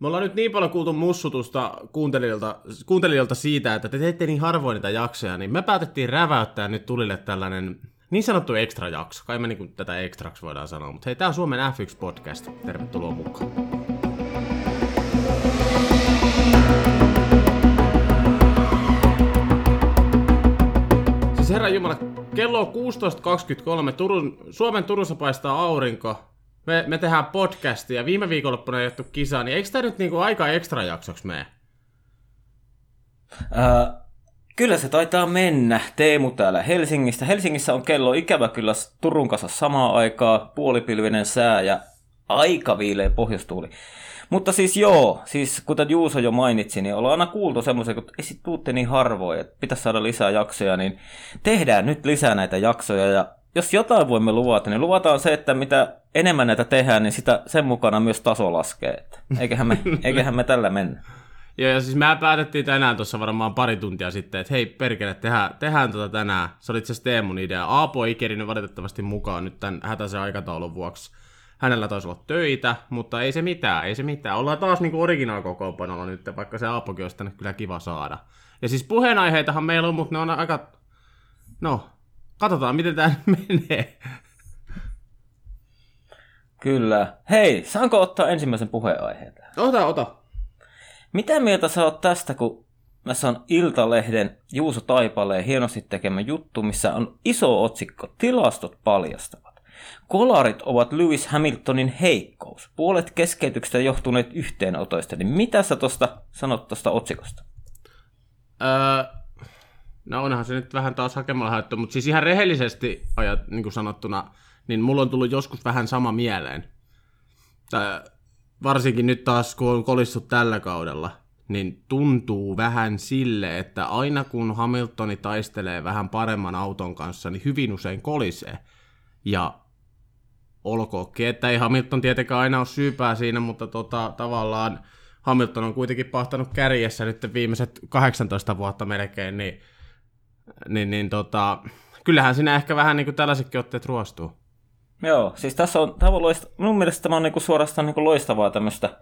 Me ollaan nyt niin paljon kuultu mussutusta kuuntelijoilta, kuuntelijoilta siitä, että te teette niin harvoin niitä jaksoja, niin me päätettiin räväyttää nyt tulille tällainen niin sanottu extra jakso. Kai me niin tätä extraksi voidaan sanoa, mutta hei, tää on Suomen F1-podcast. Tervetuloa mukaan. Siis herra Jumala, kello on 16.23, Turun, Suomen Turussa paistaa aurinko, me, me tehdään podcastia, viime viikonloppuna ei kisaa, niin eikö tämä nyt niinku aika ekstra jaksoksi mene? Uh, kyllä se taitaa mennä. Teemu täällä Helsingistä. Helsingissä on kello ikävä kyllä Turun kanssa samaa aikaa, puolipilvinen sää ja aika viileä pohjoistuuli. Mutta siis joo, siis kuten Juuso jo mainitsi, niin ollaan aina kuultu semmoisia, kun tuutte niin harvoin, että pitäisi saada lisää jaksoja, niin tehdään nyt lisää näitä jaksoja ja jos jotain voimme luvata, niin luvataan se, että mitä enemmän näitä tehdään, niin sitä sen mukana myös taso laskee. Että eiköhän, me, eiköhän me tällä mennä. Joo, ja siis mä päätettiin tänään tuossa varmaan pari tuntia sitten, että hei perkele, tehdään, tehdään tota tänään. Se oli itse asiassa Teemun idea. Aapo ei kerinyt valitettavasti mukaan nyt tämän hätäisen aikataulun vuoksi. Hänellä taisi olla töitä, mutta ei se mitään, ei se mitään. Ollaan taas niin original kokoonpanolla nyt, vaikka se Aapokin olisi tänne kyllä kiva saada. Ja siis puheenaiheitahan meillä on, mutta ne on aika, no, katsotaan miten tämä menee. Kyllä. Hei, saanko ottaa ensimmäisen puheenaiheen Ota, ota. Mitä mieltä sä oot tästä, kun tässä on Iltalehden Juuso Taipaleen hienosti tekemä juttu, missä on iso otsikko, tilastot paljastavat. Kolarit ovat Lewis Hamiltonin heikkous. Puolet keskeytyksistä johtuneet yhteenotoista. Niin mitä sä tosta sanot tuosta otsikosta? Öö, no onhan se nyt vähän taas hakemalla haettu, mutta siis ihan rehellisesti ajat, niin kuin sanottuna, niin mulla on tullut joskus vähän sama mieleen. Tää, varsinkin nyt taas, kun on kolissut tällä kaudella, niin tuntuu vähän sille, että aina kun Hamiltoni taistelee vähän paremman auton kanssa, niin hyvin usein kolisee. Ja olkoonkin, että ei Hamilton tietenkään aina ole syypää siinä, mutta tota, tavallaan Hamilton on kuitenkin pahtanut kärjessä nyt viimeiset 18 vuotta melkein, niin, niin, niin tota, kyllähän siinä ehkä vähän niin kuin tällaisetkin otteet ruostuu. Joo, siis tässä on, loista, minun mielestä tämä on niin kuin suorastaan niin kuin loistavaa tämmöistä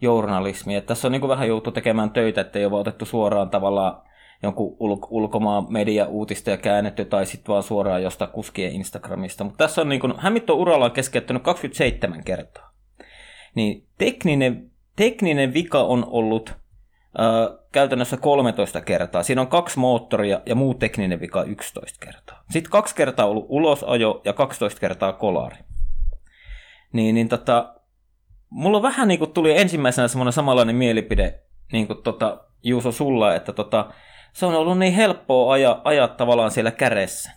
journalismia. Että tässä on niin kuin vähän joutu tekemään töitä, että ei ole otettu suoraan tavallaan jonkun ul- ulkomaan media uutista ja käännetty tai sitten vaan suoraan jostain kuskien Instagramista. Mutta tässä on niin kuin, uralla on keskeyttänyt 27 kertaa. Niin tekninen, tekninen vika on ollut ö, käytännössä 13 kertaa. Siinä on kaksi moottoria ja muu tekninen vika 11 kertaa. Sitten kaksi kertaa ollut ulosajo ja 12 kertaa kolari. Niin, niin tota, mulla vähän niin kuin tuli ensimmäisenä semmoinen samanlainen mielipide niin kuin tota, Juuso sulla, että tota, se on ollut niin helppoa ajaa, ajaa tavallaan siellä kädessä.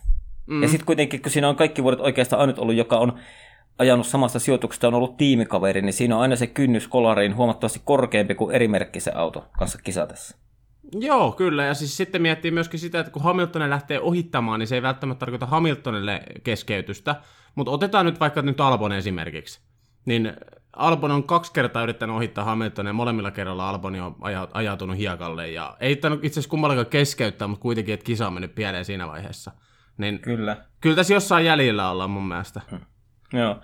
Mm. Ja sitten kuitenkin, kun siinä on kaikki vuodet oikeastaan ainut ollut, joka on ajanut samasta sijoituksesta on ollut tiimikaveri, niin siinä on aina se kynnys kolariin huomattavasti korkeampi kuin erimerkkisen auto kanssa kisatessa. Joo, kyllä. Ja siis sitten miettii myöskin sitä, että kun Hamiltonen lähtee ohittamaan, niin se ei välttämättä tarkoita Hamiltonille keskeytystä. Mutta otetaan nyt vaikka nyt Albon esimerkiksi. Niin Albon on kaksi kertaa yrittänyt ohittaa Hamiltonen ja molemmilla kerralla Albon on ajautunut hiekalle. Ja ei itse asiassa kummallakaan keskeyttää, mutta kuitenkin, että kisa on mennyt pieleen siinä vaiheessa. Niin kyllä. Kyllä tässä jossain jäljellä ollaan mun mielestä. Hmm. Joo.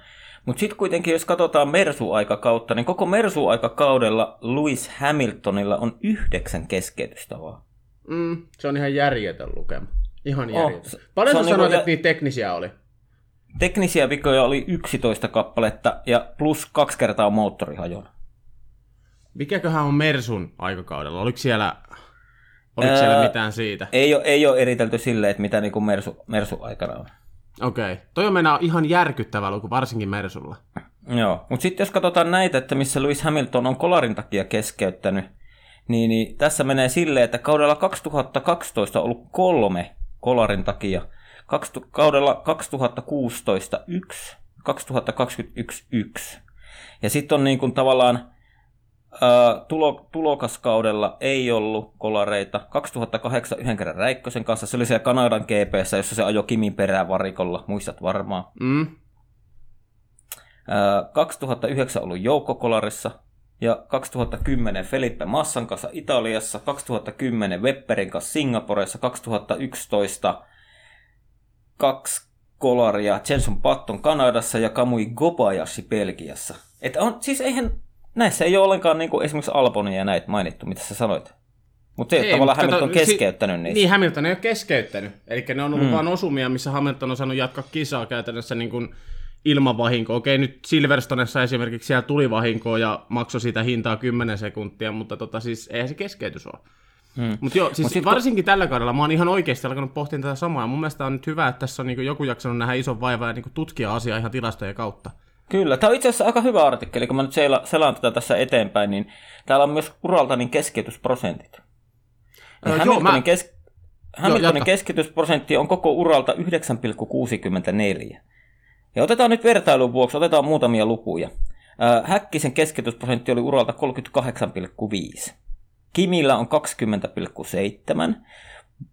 Mutta sitten kuitenkin, jos katsotaan Mersu-aikakautta, niin koko Mersu-aikakaudella Lewis Hamiltonilla on yhdeksän keskeytystä vaan. Mm, se on ihan järjetön lukema. Ihan oh, järjetön. Oh, Paljon sä sanoit, niinku, että niitä teknisiä oli? Teknisiä vikoja oli 11 kappaletta ja plus kaksi kertaa moottori hajonnut. Mikäköhän on Mersun aikakaudella? Oliko siellä, oliko Ää, siellä mitään siitä? Ei ole, ei ole eritelty silleen, että mitä niin kuin Mersu, Mersu aikana on. Okei. Okay. Toi on mennä ihan järkyttävä luku, varsinkin Mersulla. Joo, mutta sitten jos katsotaan näitä, että missä Lewis Hamilton on kolarin takia keskeyttänyt, niin, niin tässä menee silleen, että kaudella 2012 on ollut kolme kolarin takia, kaudella 2016 yksi, 2021 yksi. Ja sitten on niin kuin tavallaan tulo, tulokaskaudella ei ollut kolareita. 2008 yhden kerran Räikkösen kanssa. Se oli siellä Kanadan GPssä, jossa se ajoi Kimin perään varikolla. Muistat varmaan. Mm. 2009 ollut joukkokolarissa. Ja 2010 Felipe Massan kanssa Italiassa. 2010 Webberin kanssa Singaporessa. 2011 kaksi kolaria Jenson Patton Kanadassa ja Kamui Gobayashi Belgiassa. Että on, siis eihän näissä ei ole ollenkaan niin kuin esimerkiksi Albonia ja näitä mainittu, mitä sä sanoit. Mutta se ei, Ei, tavallaan mut kato, Hamilton keskeyttänyt si- niitä. Niin, Hamilton ei ole keskeyttänyt. Eli ne on ollut mm. vain osumia, missä Hamilton on saanut jatkaa kisaa käytännössä niin kuin ilman vahinkoa. Okei, nyt Silverstonessa esimerkiksi siellä tuli vahinkoa ja maksoi siitä hintaa 10 sekuntia, mutta tota, siis eihän se keskeytys ole. Hmm. Mutta joo, siis Mut sit Mut varsinkin kun... tällä kaudella mä oon ihan oikeasti alkanut pohtia tätä samaa. Ja mun mielestä on nyt hyvä, että tässä on niin joku jaksanut nähdä ison vaivaa ja niin tutkia asiaa ihan tilastojen kautta. Kyllä, tämä on itse asiassa aika hyvä artikkeli, kun mä nyt sela- selaan tätä tässä eteenpäin, niin täällä on myös uralta niin keskeytysprosentit. Niin Öö, joo, mä- kes- Hamiltonin jatka. keskeytysprosentti on koko uralta 9,64. Ja otetaan nyt vertailun vuoksi, otetaan muutamia lukuja. Häkkisen keskeytysprosentti oli uralta 38,5. Kimillä on 20,7.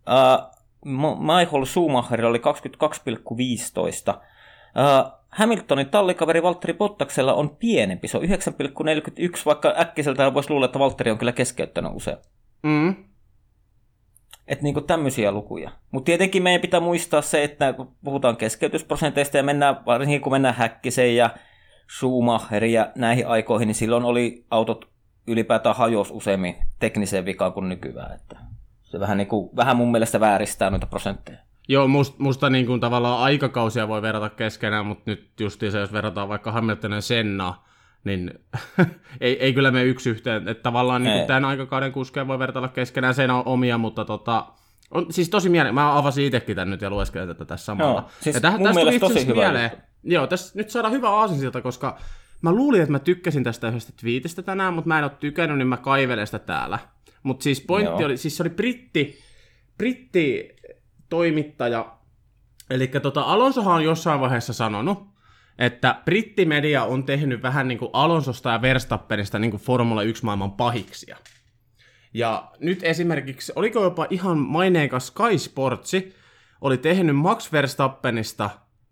Äh, Ma- Michael Schumacherilla oli 22,15. Hamiltonin tallikaveri Valtteri Bottaksella on pienempi, se on 9,41, vaikka äkkiseltään voisi luulla, että Valtteri on kyllä keskeyttänyt usein. Mm. Että niinku tämmöisiä lukuja. Mutta tietenkin meidän pitää muistaa se, että kun puhutaan keskeytysprosenteista ja mennään, varsinkin kun mennään Häkkiseen ja Schumacherin ja näihin aikoihin, niin silloin oli autot ylipäätään hajos useammin tekniseen vikaan kuin nykyään. Että se vähän, niinku, vähän mun mielestä vääristää noita prosentteja. Joo, must, musta niin kuin tavallaan aikakausia voi verrata keskenään, mutta nyt justiinsa jos verrataan vaikka Hamiltonin Sennaa, niin ei, ei kyllä mene yksi yhteen. Että tavallaan niin kuin tämän aikakauden kuskeja voi vertailla keskenään, sen on omia, mutta tota, on, siis tosi mieleen. Mä avasin itsekin tämän nyt ja lueskelin tätä tässä samalla. Joo, siis ja mun tästä tuli tosi asiassa hyvä mieleen. Joo, tässä nyt saadaan hyvä aasinsilta, koska mä luulin, että mä tykkäsin tästä yhdestä twiitistä tänään, mutta mä en ole tykännyt, niin mä kaivelen sitä täällä. Mutta siis pointti Joo. oli, siis se oli britti, britti toimittaja, eli tota, Alonsohan on jossain vaiheessa sanonut, että brittimedia on tehnyt vähän niin kuin Alonsosta ja Verstappenista niin kuin Formula 1 maailman pahiksia. Ja nyt esimerkiksi, oliko jopa ihan maineikas Sky Sportsi, oli tehnyt Max Verstappenista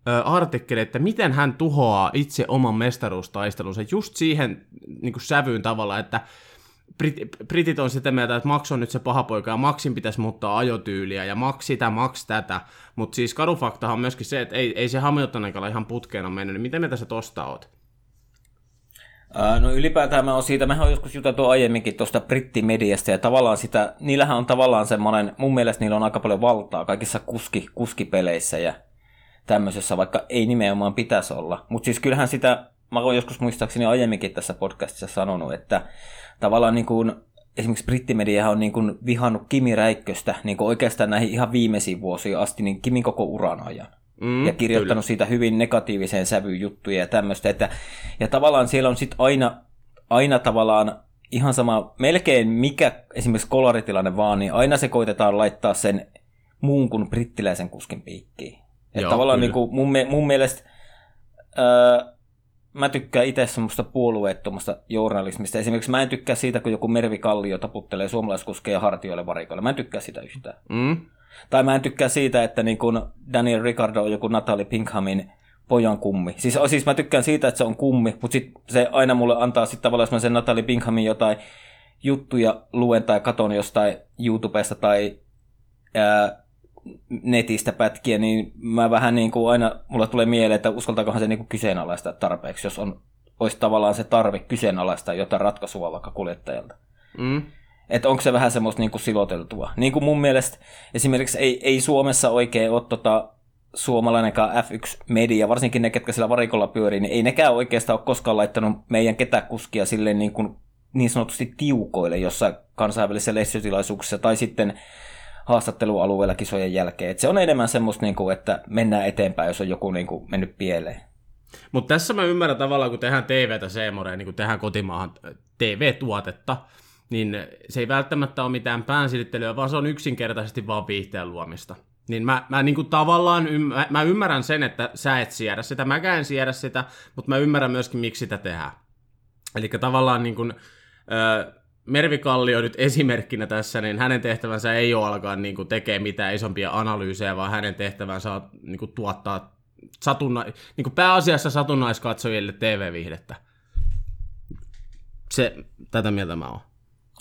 ö, artikkeli, että miten hän tuhoaa itse oman mestaruustaistelunsa just siihen niin kuin sävyyn tavalla, että Brit- Britit on sitä mieltä, että Max on nyt se paha poika ja Maxin pitäisi muuttaa ajotyyliä ja Max sitä, Max tätä. Mutta siis kadufaktahan on myöskin se, että ei, ei se Hamiltonin ihan putkeen ole mennyt. Niin miten mieltä sä tosta oot? No ylipäätään mä oon siitä, mehän on joskus juteltu aiemminkin tuosta brittimediasta ja tavallaan sitä, niillähän on tavallaan semmoinen, mun mielestä niillä on aika paljon valtaa kaikissa kuski, kuskipeleissä ja tämmöisessä, vaikka ei nimenomaan pitäisi olla. Mutta siis kyllähän sitä, mä oon joskus muistaakseni aiemminkin tässä podcastissa sanonut, että tavallaan niin kuin, esimerkiksi brittimedia on niin kuin vihannut Kimi Räikköstä niin kuin oikeastaan näihin ihan viimeisiin vuosiin asti, niin Kimin koko uran ajan Mm, ja kirjoittanut siitä hyvin negatiiviseen sävyyn juttuja ja tämmöistä. Että, ja tavallaan siellä on sitten aina, aina tavallaan ihan sama, melkein mikä esimerkiksi kolaritilanne vaan, niin aina se koitetaan laittaa sen muun kuin brittiläisen kuskin piikkiin. Että Joo, tavallaan kyllä. niin kuin mun, mun mielestä ää, mä tykkään itse semmoista puolueettomasta journalismista. Esimerkiksi mä en tykkää siitä, kun joku Mervi Kallio taputtelee suomalaiskuskeja hartioille varikoille. Mä en tykkää sitä yhtään. Mm. Tai mä en tykkää siitä, että niin kun Daniel Ricardo on joku Natalie Pinkhamin pojan kummi. Siis, siis mä tykkään siitä, että se on kummi, mutta sit se aina mulle antaa sitten tavallaan, jos mä sen Natalie Pinkhamin jotain juttuja luen tai katon jostain YouTubesta tai ää, netistä pätkiä, niin mä vähän niin kuin aina, mulla tulee mieleen, että uskaltaakohan se niin kuin kyseenalaistaa tarpeeksi, jos on, olisi tavallaan se tarve kyseenalaistaa jotain ratkaisua vaikka kuljettajalta. Mm. Että onko se vähän semmoista niinku siloteltua. Niin kuin mun mielestä esimerkiksi ei, ei Suomessa oikein ole tota suomalainenkaan F1-media, varsinkin ne, ketkä sillä varikolla pyörii, niin ei nekään oikeastaan ole koskaan laittanut meidän ketäkuskia silleen niin, kuin niin sanotusti tiukoille jossain kansainvälisissä lehdistötilaisuuksissa tai sitten haastattelualueella kisojen jälkeen. Et se on enemmän semmoista, niin kuin, että mennään eteenpäin, jos on joku niin kuin, mennyt pieleen. Mutta tässä mä ymmärrän tavallaan, kun tehdään TVtä Seemoreen, niin kun tehdään kotimaahan TV-tuotetta, niin se ei välttämättä ole mitään päänsilittelyä, vaan se on yksinkertaisesti vaan viihteen luomista. Niin mä, mä niin tavallaan ymmär, mä ymmärrän sen, että sä et siedä sitä, mäkään en siedä sitä, mutta mä ymmärrän myöskin, miksi sitä tehdään. Eli tavallaan niin kuin, ö, Mervi Kallio nyt esimerkkinä tässä, niin hänen tehtävänsä ei ole alkaa niin kuin, tekee mitään isompia analyysejä, vaan hänen tehtävänsä on niin kuin, tuottaa satunna, niin kuin pääasiassa satunnaiskatsojille TV-viihdettä. Se, tätä mieltä mä oon.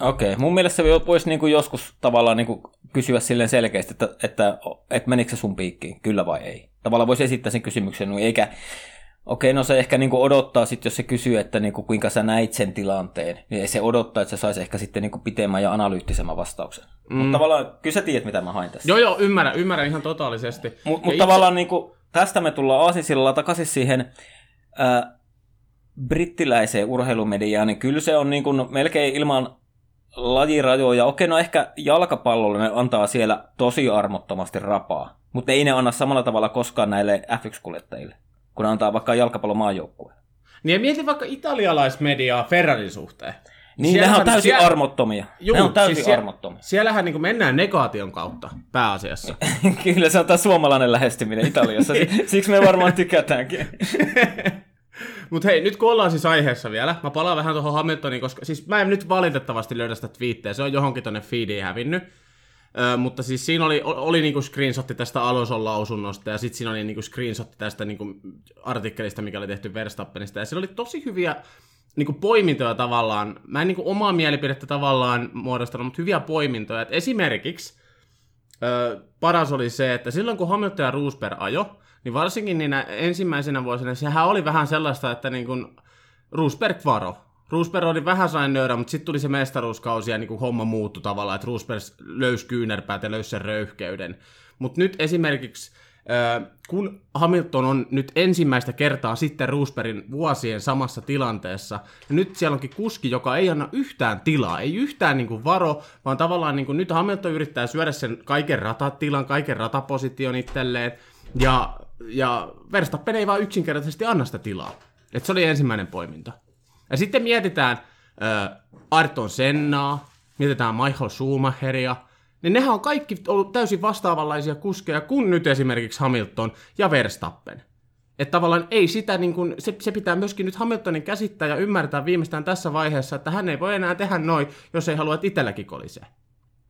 Okei, mun mielestä se voisi niinku joskus tavallaan niinku kysyä silleen selkeästi, että, että, että menikö se sun piikkiin, kyllä vai ei. Tavallaan voisi esittää sen kysymyksen, niin eikä Okei, no se ehkä niinku odottaa sitten, jos se kysyy, että niinku, kuinka sä näit sen tilanteen, niin se odottaa, että se saisi ehkä sitten niinku pitemmän ja analyyttisemman vastauksen. Mm. Mutta tavallaan, kyllä sä tiedät, mitä mä hain tässä. Joo, joo, ymmärrän, ymmärrän ihan totaalisesti. Mutta mut itse... tavallaan niinku, tästä me tullaan aasisilla takaisin siihen ää, brittiläiseen urheilumediaan, niin kyllä se on niinku melkein ilman lajirajoja. Okei, no ehkä jalkapallolle ne antaa siellä tosi armottomasti rapaa, mutta ei ne anna samalla tavalla koskaan näille F1-kuljettajille kun antaa vaikka jalkapallomaajoukkueen. Niin ja mieti vaikka italialaismediaa Ferrarin suhteen. Niin, Siellähän, ne on täysin siellä... armottomia. Juu, ne on täysin siis armottomia. Siellähän niin mennään negaation kautta pääasiassa. Kyllä se on tämä suomalainen lähestyminen Italiassa, siksi me varmaan tykätäänkin. Mutta hei, nyt kun ollaan siis aiheessa vielä, mä palaan vähän tuohon Hamiltoniin, koska siis mä en nyt valitettavasti löydä sitä twiitteä, se on johonkin tonne feediin hävinnyt. Ö, mutta siis siinä oli, oli niinku screenshotti tästä Alonson lausunnosta ja sitten siinä oli niinku screenshotti tästä niinku artikkelista, mikä oli tehty Verstappenista. Ja siinä oli tosi hyviä niinku poimintoja tavallaan. Mä en niinku omaa mielipidettä tavallaan muodostanut, mutta hyviä poimintoja. Et esimerkiksi ö, paras oli se, että silloin kun Hamilton ja Roosberg ajo, niin varsinkin niinä ensimmäisenä vuosina sehän oli vähän sellaista, että niin kuin Roosberg varo. Roosberg oli vähän sain nöyrä, mutta sitten tuli se mestaruuskausi ja niin kuin homma muuttui tavallaan, että Roosberg löysi kyynärpäät ja löysi sen röyhkeyden. Mutta nyt esimerkiksi, kun Hamilton on nyt ensimmäistä kertaa sitten Roosbergin vuosien samassa tilanteessa, ja nyt siellä onkin kuski, joka ei anna yhtään tilaa, ei yhtään niin kuin varo, vaan tavallaan niin kuin nyt Hamilton yrittää syödä sen kaiken ratatilan, kaiken rataposition itselleen, ja, ja Verstappen ei vaan yksinkertaisesti anna sitä tilaa. Et se oli ensimmäinen poiminta. Ja sitten mietitään äh, Arton Sennaa, mietitään Michael Schumacheria, niin nehän on kaikki ollut täysin vastaavanlaisia kuskeja kuin nyt esimerkiksi Hamilton ja Verstappen. Että tavallaan ei sitä, niin kuin, se, se pitää myöskin nyt Hamiltonin käsittää ja ymmärtää viimeistään tässä vaiheessa, että hän ei voi enää tehdä noin, jos ei halua, että itselläkin kolisee.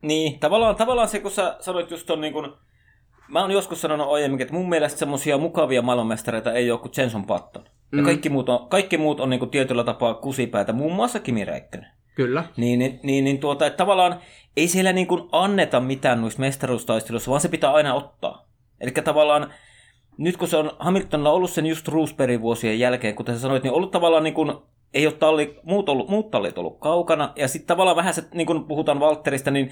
Niin, tavallaan, tavallaan se, kun sä sanoit just ton niin kuin, mä oon joskus sanonut aiemmin, että mun mielestä semmosia mukavia maailmanmestareita ei ole kuin Jenson Button. Ja mm. kaikki muut on, kaikki muut on niin kuin tietyllä tapaa kusipäätä, muun muassa Kimi Räikkönen. Kyllä. Niin, niin, niin, niin tuota, että tavallaan ei siellä niin kuin anneta mitään noista mestaruustaistelussa, vaan se pitää aina ottaa. Eli tavallaan nyt kun se on Hamiltonilla ollut sen just Roosbergin vuosien jälkeen, kuten sä sanoit, niin ollut tavallaan niin kuin, ei ole talli, muut, ollut, muut tallit ollut kaukana. Ja sitten tavallaan vähän se, niin kuin puhutaan Valtterista, niin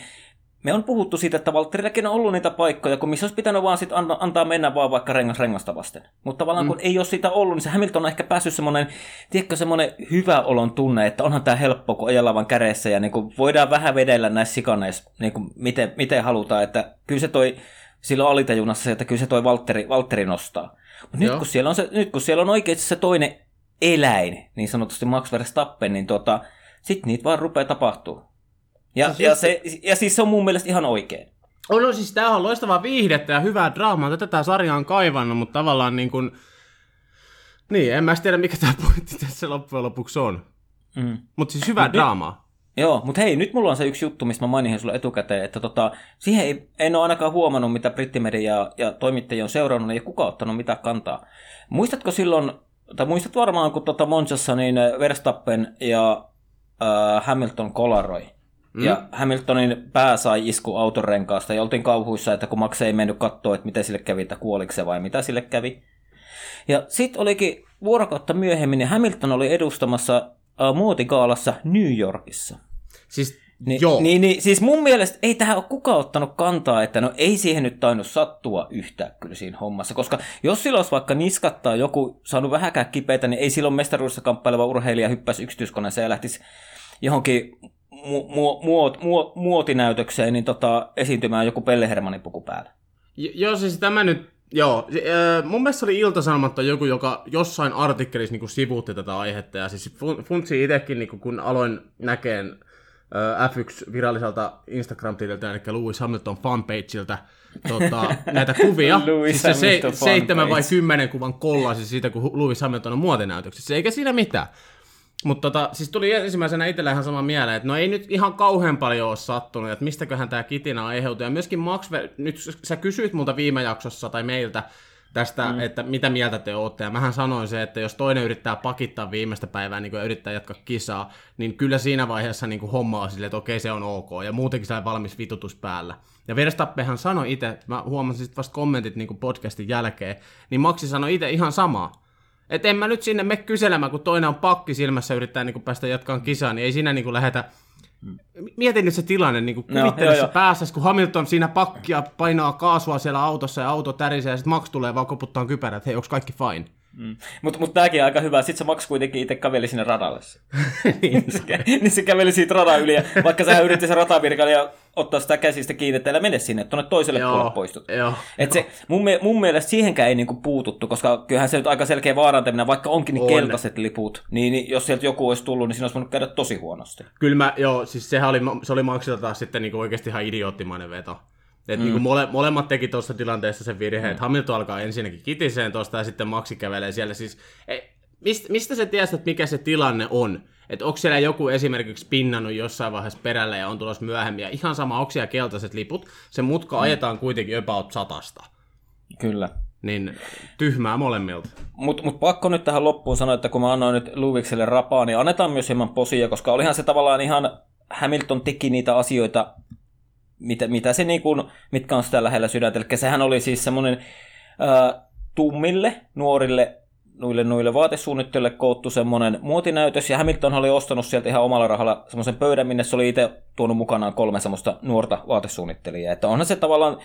me on puhuttu siitä, että Valtterillakin on ollut niitä paikkoja, kun missä olisi pitänyt vaan sit antaa mennä vaan vaikka rengas rengasta vasten. Mutta tavallaan mm. kun ei ole sitä ollut, niin se Hamilton on ehkä päässyt semmoinen, tiedätkö, semmoinen hyvä olon tunne, että onhan tämä helppo, kun ajellaan vaan kädessä ja niin kuin voidaan vähän vedellä näissä sikaneissa, niin kuin miten, miten halutaan, että kyllä se toi silloin alitajunassa se, että kyllä se toi Valtteri, Valtteri nostaa. Mutta nyt, kun siellä on se, nyt kun siellä on oikeasti se toinen eläin, niin sanotusti Max Verstappen, niin tota, sitten niitä vaan rupeaa tapahtuu. Ja, siis ja, se, ja siis se on mun mielestä ihan oikein. On, no siis tämä on loistavaa viihdettä ja hyvää draamaa. Tätä sarjaa on kaivannut, mutta tavallaan niin kuin... Niin, en mä tiedä mikä tämä pointti tässä loppujen lopuksi on. Mm. Mutta siis hyvää Mut draamaa. Nyt, joo, mutta hei, nyt mulla on se yksi juttu, mistä mä mainihin sulle etukäteen, että tota, siihen ei, en ole ainakaan huomannut, mitä brittimedia ja, ja toimittajia on seurannut, ja kuka ottanut mitä kantaa. Muistatko silloin, tai muistat varmaan, kun tota Monchassa, niin Verstappen ja äh, Hamilton kolaroi Mm. Ja Hamiltonin pää sai isku autorenkaasta ja oltiin kauhuissa, että kun Max ei mennyt katsoa, että miten sille kävi, että kuoliko se vai mitä sille kävi. Ja sitten olikin vuorokautta myöhemmin, ja Hamilton oli edustamassa uh, muotikaalassa New Yorkissa. Siis Ni, Joo. Niin, niin, siis mun mielestä ei tähän ole kukaan ottanut kantaa, että no ei siihen nyt tainnut sattua yhtään kyllä siinä hommassa, koska jos silloin olisi vaikka niskattaa joku saanut vähäkään kipeitä, niin ei silloin mestaruudessa kamppaileva urheilija hyppäisi yksityiskoneeseen ja lähtisi johonkin mu- mu- muot, mu- muotinäytökseen niin tota, esiintymään joku Pelle Hermanin puku päällä. J- joo, siis tämä nyt, joo. Mun mielestä oli Ilta-Sanomatta joku, joka jossain artikkelissa niin sivuutti tätä aihetta, ja siis funtsi itsekin, niin kun aloin näkeen äh, F1 viralliselta Instagram-tililtä, eli Lewis Hamilton fanpageilta, tota, näitä kuvia. siis se se, seitsemän vai kymmenen kuvan kollasi siitä, kun Lewis Hamilton on muotinäytöksessä. Eikä siinä mitään. Mutta tota, siis tuli ensimmäisenä itsellä ihan sama mieleen, että no ei nyt ihan kauhean paljon ole sattunut, että mistäköhän tämä kitina aiheutuu. Ja myöskin Max, nyt sä kysyit multa viime jaksossa tai meiltä tästä, mm. että mitä mieltä te olette. Ja mähän sanoin se, että jos toinen yrittää pakittaa viimeistä päivää niin ja yrittää jatkaa kisaa, niin kyllä siinä vaiheessa niin kuin homma on silleen, että okei se on ok. Ja muutenkin on valmis vitutus päällä. Ja Verstappehan sanoi itse, mä huomasin vasta kommentit niin kuin podcastin jälkeen, niin Maxi sanoi itse ihan samaa Et en mä nyt sinne me kyselemään, kun toinen on pakki silmässä yrittää niin päästä jatkaan kisaan, niin ei siinä niin lähetä Mietin nyt se tilanne, niin kuvittele se päässä, kun Hamilton siinä pakkia painaa kaasua siellä autossa ja auto tärisee ja sitten Max tulee vaan koputtaa kypärät, että hei, onko kaikki fine? Mm. Mutta mut tämäkin on aika hyvä. Sitten se Max kuitenkin itse käveli sinne radalle. niin, se, niin se käveli siitä radan yli. Ja vaikka sä yritti se ratavirkailija ottaa sitä käsistä kiinni, että älä mene sinne, tuonne toiselle joo, puolelle poistut. Joo, Et se, mun, mun mielestä siihenkään ei niinku puututtu, koska kyllähän se nyt aika selkeä vaarantaminen, vaikka onkin niin on. keltaiset liput, niin, niin, jos sieltä joku olisi tullut, niin siinä olisi voinut käydä tosi huonosti. Kyllä mä, joo, siis sehän oli, se oli Maxilta taas sitten niinku oikeasti ihan idioottimainen veto. Et mm. niin mole, molemmat teki tuossa tilanteessa sen virheen, mm. että Hamilton alkaa ensinnäkin kitiseen tuosta ja sitten Maxi kävelee siellä. Siis, ei, mistä, mistä sä tiedät, että mikä se tilanne on? Että onko siellä joku esimerkiksi pinnannut jossain vaiheessa perälle ja on tulossa myöhemmin. Ja ihan sama, onko siellä keltaiset liput. Se mutka mm. ajetaan kuitenkin about satasta. Kyllä. Niin tyhmää molemmilta. Mutta mut pakko nyt tähän loppuun sanoa, että kun mä annoin nyt Luvikselle rapaa, niin annetaan myös hieman posia, koska olihan se tavallaan ihan Hamilton teki niitä asioita mitä, mitä se niin kuin, mitkä on sitä lähellä sydäntä. Eli sehän oli siis semmoinen ää, tummille, nuorille, noille, noille vaatesuunnittelijoille koottu semmoinen muotinäytös, ja Hamilton oli ostanut sieltä ihan omalla rahalla semmoisen pöydän, minne se oli itse tuonut mukanaan kolme semmoista nuorta vaatesuunnittelijaa. Että onhan se tavallaan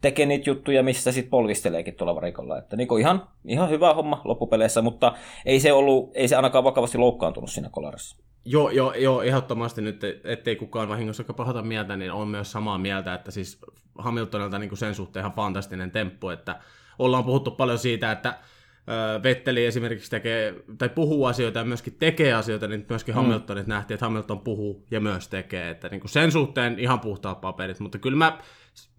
tekee niitä juttuja, missä sitten polvisteleekin tuolla varikolla. Että niin ihan, ihan hyvä homma loppupeleissä, mutta ei se, ollut, ei se ainakaan vakavasti loukkaantunut siinä kolarissa. Joo, joo, joo, ehdottomasti nyt, ettei kukaan vahingossa pahata mieltä, niin on myös samaa mieltä, että siis Hamiltonilta niin sen suhteen ihan fantastinen temppu, että ollaan puhuttu paljon siitä, että Vetteli esimerkiksi tekee, tai puhuu asioita ja myöskin tekee asioita, niin myöskin mm. Hamiltonit nähtiin, että Hamilton puhuu ja myös tekee, että niin kuin sen suhteen ihan puhtaat paperit, mutta kyllä mä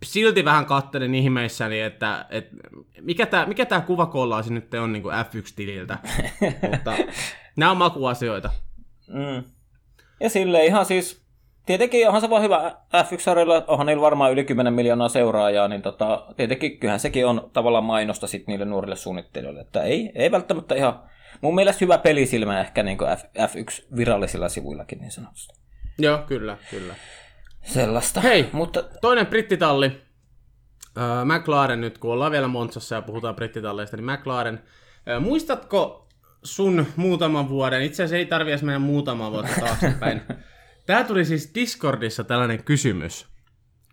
silti vähän kattelin ihmeissäni, että, että mikä tämä mikä tää kuvakollaasi nyt on niin kuin F1-tililtä, mutta nämä on makuasioita. Mm. Ja sille ihan siis, tietenkin onhan se vaan hyvä F1-sarjalla, onhan niillä varmaan yli 10 miljoonaa seuraajaa, niin tota, tietenkin kyllähän sekin on tavallaan mainosta sit niille nuorille suunnittelijoille, että ei, ei välttämättä ihan, mun mielestä hyvä pelisilmä ehkä niin F, F1 virallisilla sivuillakin niin sanotusti. Joo, kyllä, kyllä. Sellaista. Hei, mutta toinen brittitalli, äh, McLaren nyt, kun ollaan vielä Monsassa ja puhutaan brittitalleista, niin McLaren, äh, muistatko sun muutaman vuoden, itse asiassa ei tarvi edes mennä muutaman vuotta taaksepäin. Tää tuli siis Discordissa tällainen kysymys,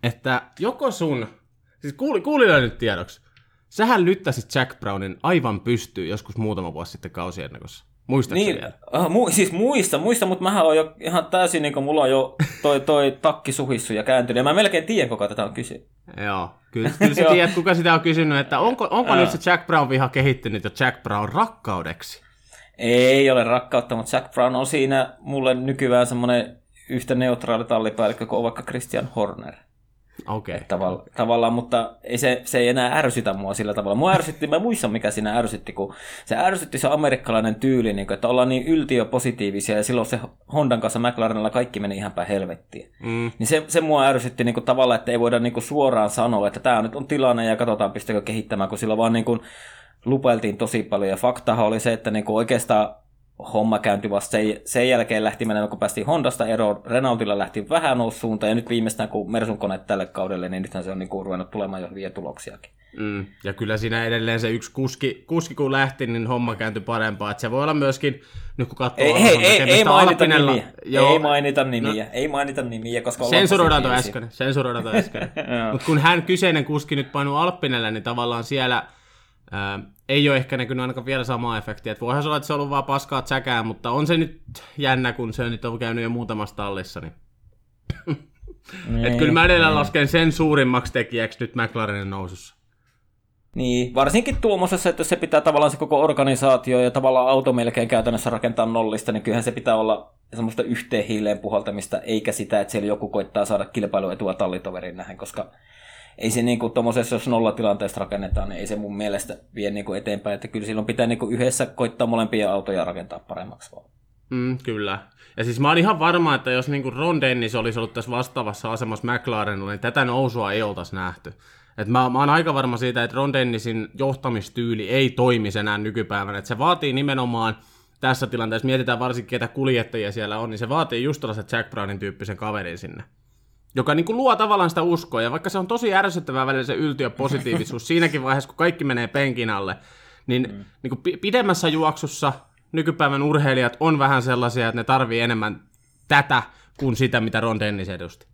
että joko sun, siis kuuli, kuulilla nyt tiedoksi, sähän lyttäsit Jack Brownin aivan pystyyn joskus muutama vuosi sitten kausiennakossa. Muistatko niin, uh, mu- siis muista, muista, mutta mähän on jo ihan täysin, niin kuin mulla on jo toi, toi takki suhissu ja kääntynyt, ja mä melkein tiedän, kuka tätä on kysynyt. Joo, kyllä, kyllä sä tiedät, kuka sitä on kysynyt, että onko, onko nyt se Jack Brown viha kehittynyt jo Jack Brown rakkaudeksi? Ei ole rakkautta, mutta Jack Brown on siinä mulle nykyään semmoinen yhtä neutraali tallipäällikkö kuin vaikka Christian Horner. Okei. Okay. Tavalla, tavallaan, mutta ei se, se ei enää ärsytä mua sillä tavalla. Mua ärsytti, mä muistan mikä siinä ärsytti, kun se ärsytti se amerikkalainen tyyli, niin kuin, että ollaan niin yltiöpositiivisia ja silloin se Hondan kanssa McLarenilla kaikki meni ihan päin helvettiin. Mm. Niin se, se mua ärsytti niin kuin, tavallaan, että ei voida niin kuin, suoraan sanoa, että tämä nyt on tilanne ja katsotaan pystyykö kehittämään, kun sillä vaan niin kuin, lupailtiin tosi paljon. Ja faktahan oli se, että niinku oikeastaan homma kääntyi vasta sen, sen jälkeen lähti menemään, kun päästiin Hondasta eroon. Renaultilla lähti vähän suuntaan, ja nyt viimeistään kun Mersun kone tälle kaudelle, niin nythän se on niinku ruvennut tulemaan jo hyviä tuloksiakin. Mm, ja kyllä siinä edelleen se yksi kuski, kuski kun lähti, niin homma kääntyi parempaa. Että se voi olla myöskin, nyt kun katsoo ei, ei, ei, ei mainita nimiä. Joo. Ei mainita nimiä. No, ei mainita nimiä, koska Sensuroidaan tuo äsken. Sensuroidaan tuo äsken. Mutta kun hän kyseinen kuski nyt painuu Alppinelle, niin tavallaan siellä – Ää, ei ole ehkä näkynyt ainakaan vielä samaa efektiä. Et voihan se olla, että se on ollut vaan paskaa tsäkää, mutta on se nyt jännä, kun se nyt on käynyt jo muutamassa tallissa. Niin. niin, Et kyllä mä edelleen niin. lasken sen suurimmaksi tekijäksi nyt McLarenin nousussa. Niin, varsinkin tuommoisessa, että se pitää tavallaan se koko organisaatio ja tavallaan auto melkein käytännössä rakentaa nollista, niin kyllähän se pitää olla semmoista yhteen hiileen puhaltamista, eikä sitä, että siellä joku koittaa saada kilpailuetua tallitoverin nähen, koska ei se niin tuommoisessa, jos nollatilanteesta rakennetaan, niin ei se mun mielestä vie niin kuin eteenpäin. Että kyllä silloin pitää niin kuin yhdessä koittaa molempia autoja rakentaa paremmaksi vaan. Mm, kyllä. Ja siis mä oon ihan varma, että jos niin kuin Ron Dennis olisi ollut tässä vastaavassa asemassa McLarenilla, niin tätä nousua ei oltaisi nähty. Et mä, mä oon aika varma siitä, että Ron Dennisin johtamistyyli ei toimi enää nykypäivänä. Että se vaatii nimenomaan tässä tilanteessa, mietitään varsinkin ketä kuljettajia siellä on, niin se vaatii just tällaisen Jack Brownin tyyppisen kaverin sinne joka niin kuin luo tavallaan sitä uskoa, ja vaikka se on tosi ärsyttävää välillä se yltiö positiivisuus siinäkin vaiheessa, kun kaikki menee penkin alle, niin, mm. niin kuin pidemmässä juoksussa nykypäivän urheilijat on vähän sellaisia, että ne tarvii enemmän tätä kuin sitä, mitä Ron Dennis edusti.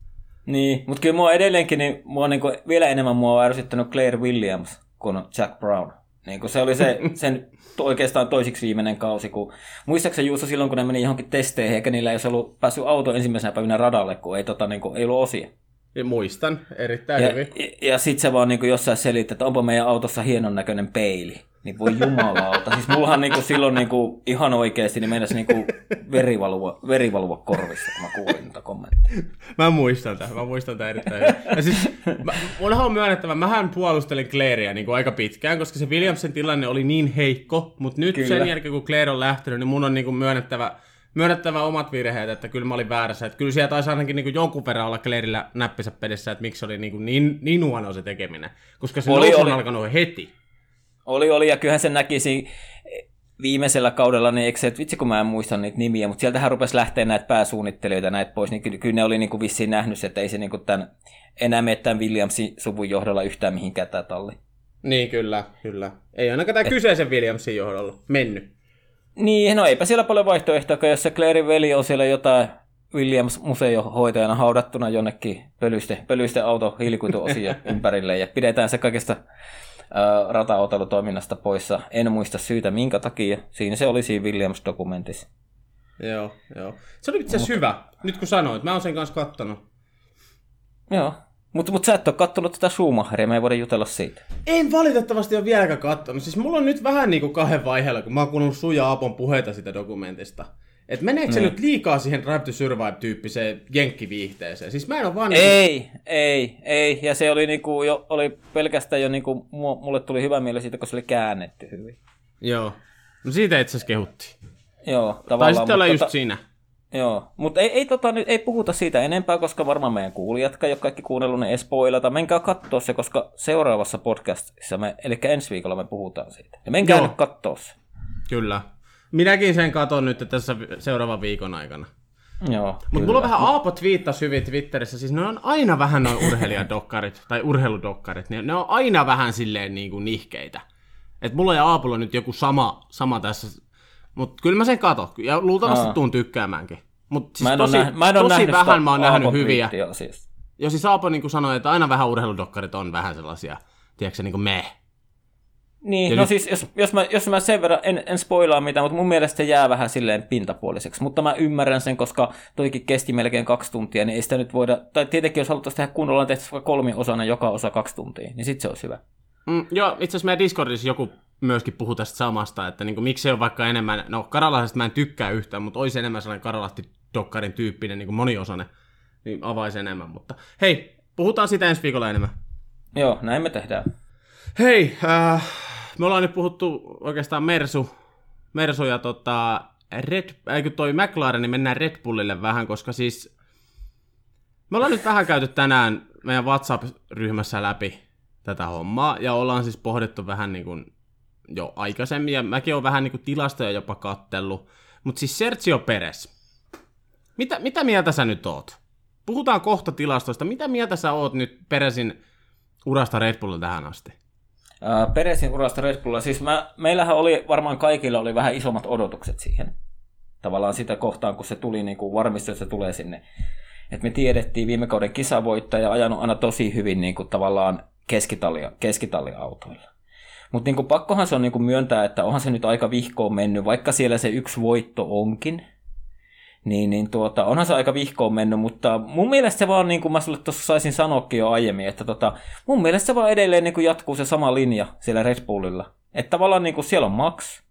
Niin, mutta kyllä mua edelleenkin, niin mua niin kuin, vielä enemmän mua on ärsyttänyt Claire Williams kuin Jack Brown. Niin kuin se oli se, sen oikeastaan toisiksi viimeinen kausi, kun muistaakseni Juuso silloin, kun ne meni johonkin testeihin, eikä niillä ei olisi ollut päässyt auto ensimmäisenä päivänä radalle, kun ei, tota, niin kuin, ei ollut osia. Ja muistan, erittäin ja, hyvin. Ja, ja sitten se vaan niin kuin jossain selitti, että onpa meidän autossa hienon näköinen peili. Niin voi jumalauta. Siis mullahan niinku silloin niinku ihan oikeasti niin meinasi niinku verivalua, verivalua korvissa, kun mä kuulin tätä kommenttia. Mä muistan tämän, mä muistan tämän erittäin hyvin. Ja siis, mä, munhan on myönnettävä, mähän puolustelin Clairea niin kuin aika pitkään, koska se Williamsen tilanne oli niin heikko, mutta nyt kyllä. sen jälkeen, kun Claire on lähtenyt, niin mun on niin kuin myönnettävä, myönnettävä omat virheet, että kyllä mä olin väärässä. Että kyllä siellä taisi ainakin niin jonkun verran olla Clairillä näppisä pedissä, että miksi oli niin, niin, niin huono se tekeminen. Koska se oli, oli. alkanut heti. Oli, oli, ja kyllähän se näkisi viimeisellä kaudella, niin eikö se, että vitsi kun mä en muista niitä nimiä, mutta sieltähän rupesi lähteä näitä pääsuunnittelijoita näitä pois, niin kyllä, kyllä ne oli niin kuin vissiin nähnyt, että ei se niin kuin tämän, enää mene tämän Williamsin suvun johdolla yhtään mihinkään tämä talli. Niin, kyllä, kyllä. Ei ainakaan tämä Et... kyseisen Williamsin johdolla mennyt. Niin, no eipä siellä paljon vaihtoehtoja, jos se Clairin veli on siellä jotain Williams museohoitajana haudattuna jonnekin pölyste, pölyste auto hiilikuituosia ympärille ja pidetään se kaikesta rataotelutoiminnasta poissa. En muista syytä minkä takia. Siinä se oli siinä Williams-dokumentissa. Joo, joo. Se oli itse asiassa hyvä, nyt kun sanoit. Mä oon sen kanssa kattonut. Joo. Mutta mut sä et ole kattonut tätä Schumacheria, me ei voida jutella siitä. En valitettavasti ole vieläkään kattonut. Siis mulla on nyt vähän niin kuin kahden vaiheella, kun mä oon kuunnellut Suja Apon puheita sitä dokumentista. Et meneekö se mm. nyt liikaa siihen Drive to Survive-tyyppiseen jenkkiviihteeseen? Siis mä en ole vaan... Niinku... Ei, ei, ei. Ja se oli, niinku jo, oli pelkästään jo, niinku, mulle tuli hyvä mieli siitä, kun se oli käännetty hyvin. Joo. No siitä itse asiassa kehuttiin. Joo, tavallaan. Tai sitten olla just tota, siinä. Joo, mutta ei, ei, tota, nyt, ei puhuta siitä enempää, koska varmaan meidän kuulijat, jotka kaikki kuunnellut, ne espoilata. Menkää katsoa se, koska seuraavassa podcastissa, me, eli ensi viikolla me puhutaan siitä. Ja menkää Joo. nyt katsoa se. Kyllä. Minäkin sen katon nyt tässä seuraavan viikon aikana. Joo, Mutta mulla on vähän Aapo twiittasi hyvin Twitterissä, siis ne on aina vähän noin urheilijadokkarit tai urheiludokkarit, niin ne on aina vähän silleen niin kuin nihkeitä. Et mulla ja Aapolla on nyt joku sama, sama tässä, mutta kyllä mä sen katon, ja luultavasti tuun tykkäämäänkin. Mutta siis tosi, nähnyt, mä en tosi vähän mä oon nähnyt hyviä. Siis. Jo siis Aapo niin sanoi, että aina vähän urheiludokkarit on vähän sellaisia, tiedätkö niin kuin meh. Niin, ja no nyt... siis jos, jos, mä, jos mä sen verran, en, en spoilaa mitään, mutta mun mielestä se jää vähän silleen pintapuoliseksi. Mutta mä ymmärrän sen, koska toikin kesti melkein kaksi tuntia, niin ei sitä nyt voida, tai tietenkin jos haluttaisiin tehdä kunnolla, on tehty osana joka osa kaksi tuntia, niin sitten se olisi hyvä. Mm, joo, itse asiassa meidän Discordissa joku myöskin puhuu tästä samasta, että niin kuin, miksi se on vaikka enemmän, no Karalaisesta mä en tykkää yhtään, mutta olisi enemmän sellainen Karalahti-dokkarin tyyppinen niin kuin moniosainen, niin avaisi enemmän, mutta hei, puhutaan sitä ensi viikolla enemmän. Joo, näin me tehdään. Hei, äh, me ollaan nyt puhuttu oikeastaan Mersu, Mersu ja tota, Red, eikö toi McLaren, niin mennään Red Bullille vähän, koska siis me ollaan nyt vähän käyty tänään meidän WhatsApp-ryhmässä läpi tätä hommaa, ja ollaan siis pohdittu vähän niin kuin jo aikaisemmin, ja mäkin olen vähän niin kuin tilastoja jopa kattellut, mutta siis Sergio Perez, mitä, mitä mieltä sä nyt oot? Puhutaan kohta tilastoista. Mitä mieltä sä oot nyt Perezin urasta Red Bullilla tähän asti? Peresin urasta Red Bullilla, siis mä, meillähän oli, varmaan kaikilla oli vähän isommat odotukset siihen. Tavallaan sitä kohtaan, kun se tuli, niin kuin varmistui, että se tulee sinne. Et me tiedettiin viime kauden kisavoittaja ajanut aina tosi hyvin niin kuin tavallaan keskitalia, keskitalia-autoilla. Mutta niin pakkohan se on niin kuin myöntää, että onhan se nyt aika vihkoon mennyt, vaikka siellä se yksi voitto onkin niin, niin tuota, onhan se aika vihkoon mennyt, mutta mun mielestä se vaan, niin kuin mä sulle tuossa saisin sanoakin jo aiemmin, että tota, mun mielestä se vaan edelleen niin kuin jatkuu se sama linja siellä Red Bullilla. Että tavallaan niin kuin siellä on Max,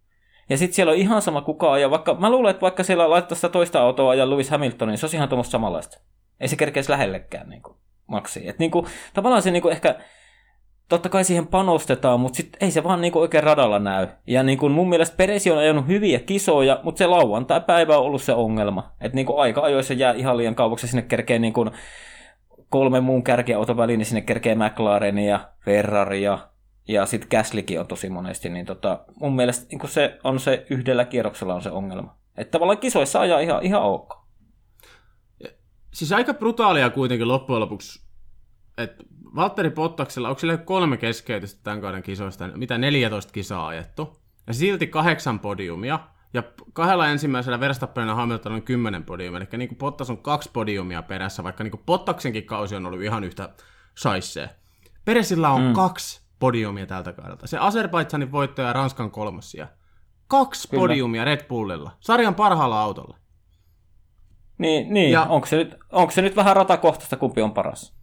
ja sitten siellä on ihan sama kuka ja vaikka, mä luulen, että vaikka siellä laittaa sitä toista autoa ja Lewis Hamilton, niin se olisi ihan tuommoista samanlaista. Ei se kerkeisi lähellekään niin kuin, Maxi. Että niin kuin, tavallaan se niin kuin ehkä totta kai siihen panostetaan, mutta sit ei se vaan niinku oikein radalla näy. Ja niinku mun mielestä Peresi on ajanut hyviä kisoja, mutta se lauantai-päivä on ollut se ongelma. Että niinku aika ajoissa jää ihan liian kauaksi, sinne kerkee niinku kolme muun kärkiauton väliin, niin sinne kerkee McLaren ja Ferrari ja, sitten Gaslykin on tosi monesti. Niin tota, mun mielestä niinku se on se yhdellä kierroksella on se ongelma. Että tavallaan kisoissa ajaa ihan, ihan ok. Siis aika brutaalia kuitenkin loppujen lopuksi, että Valtteri Pottaksella, onko sillä kolme keskeytystä tämän kauden kisoista, mitä 14 kisaa ajettu, ja silti kahdeksan podiumia, ja kahdella ensimmäisellä Verstappenin ja Hamilton on kymmenen podiumia, eli niin kuin Pottas on kaksi podiumia perässä, vaikka niin kuin Pottaksenkin kausi on ollut ihan yhtä saissee. Peresillä on mm. kaksi podiumia tältä kaudelta. Se Azerbaidsanin voittaja ja Ranskan kolmosia. Kaksi Kyllä. podiumia Red Bullilla, sarjan parhaalla autolla. Niin, niin. Ja... Onko, se nyt, onko se nyt vähän ratakohtaista, kumpi on paras?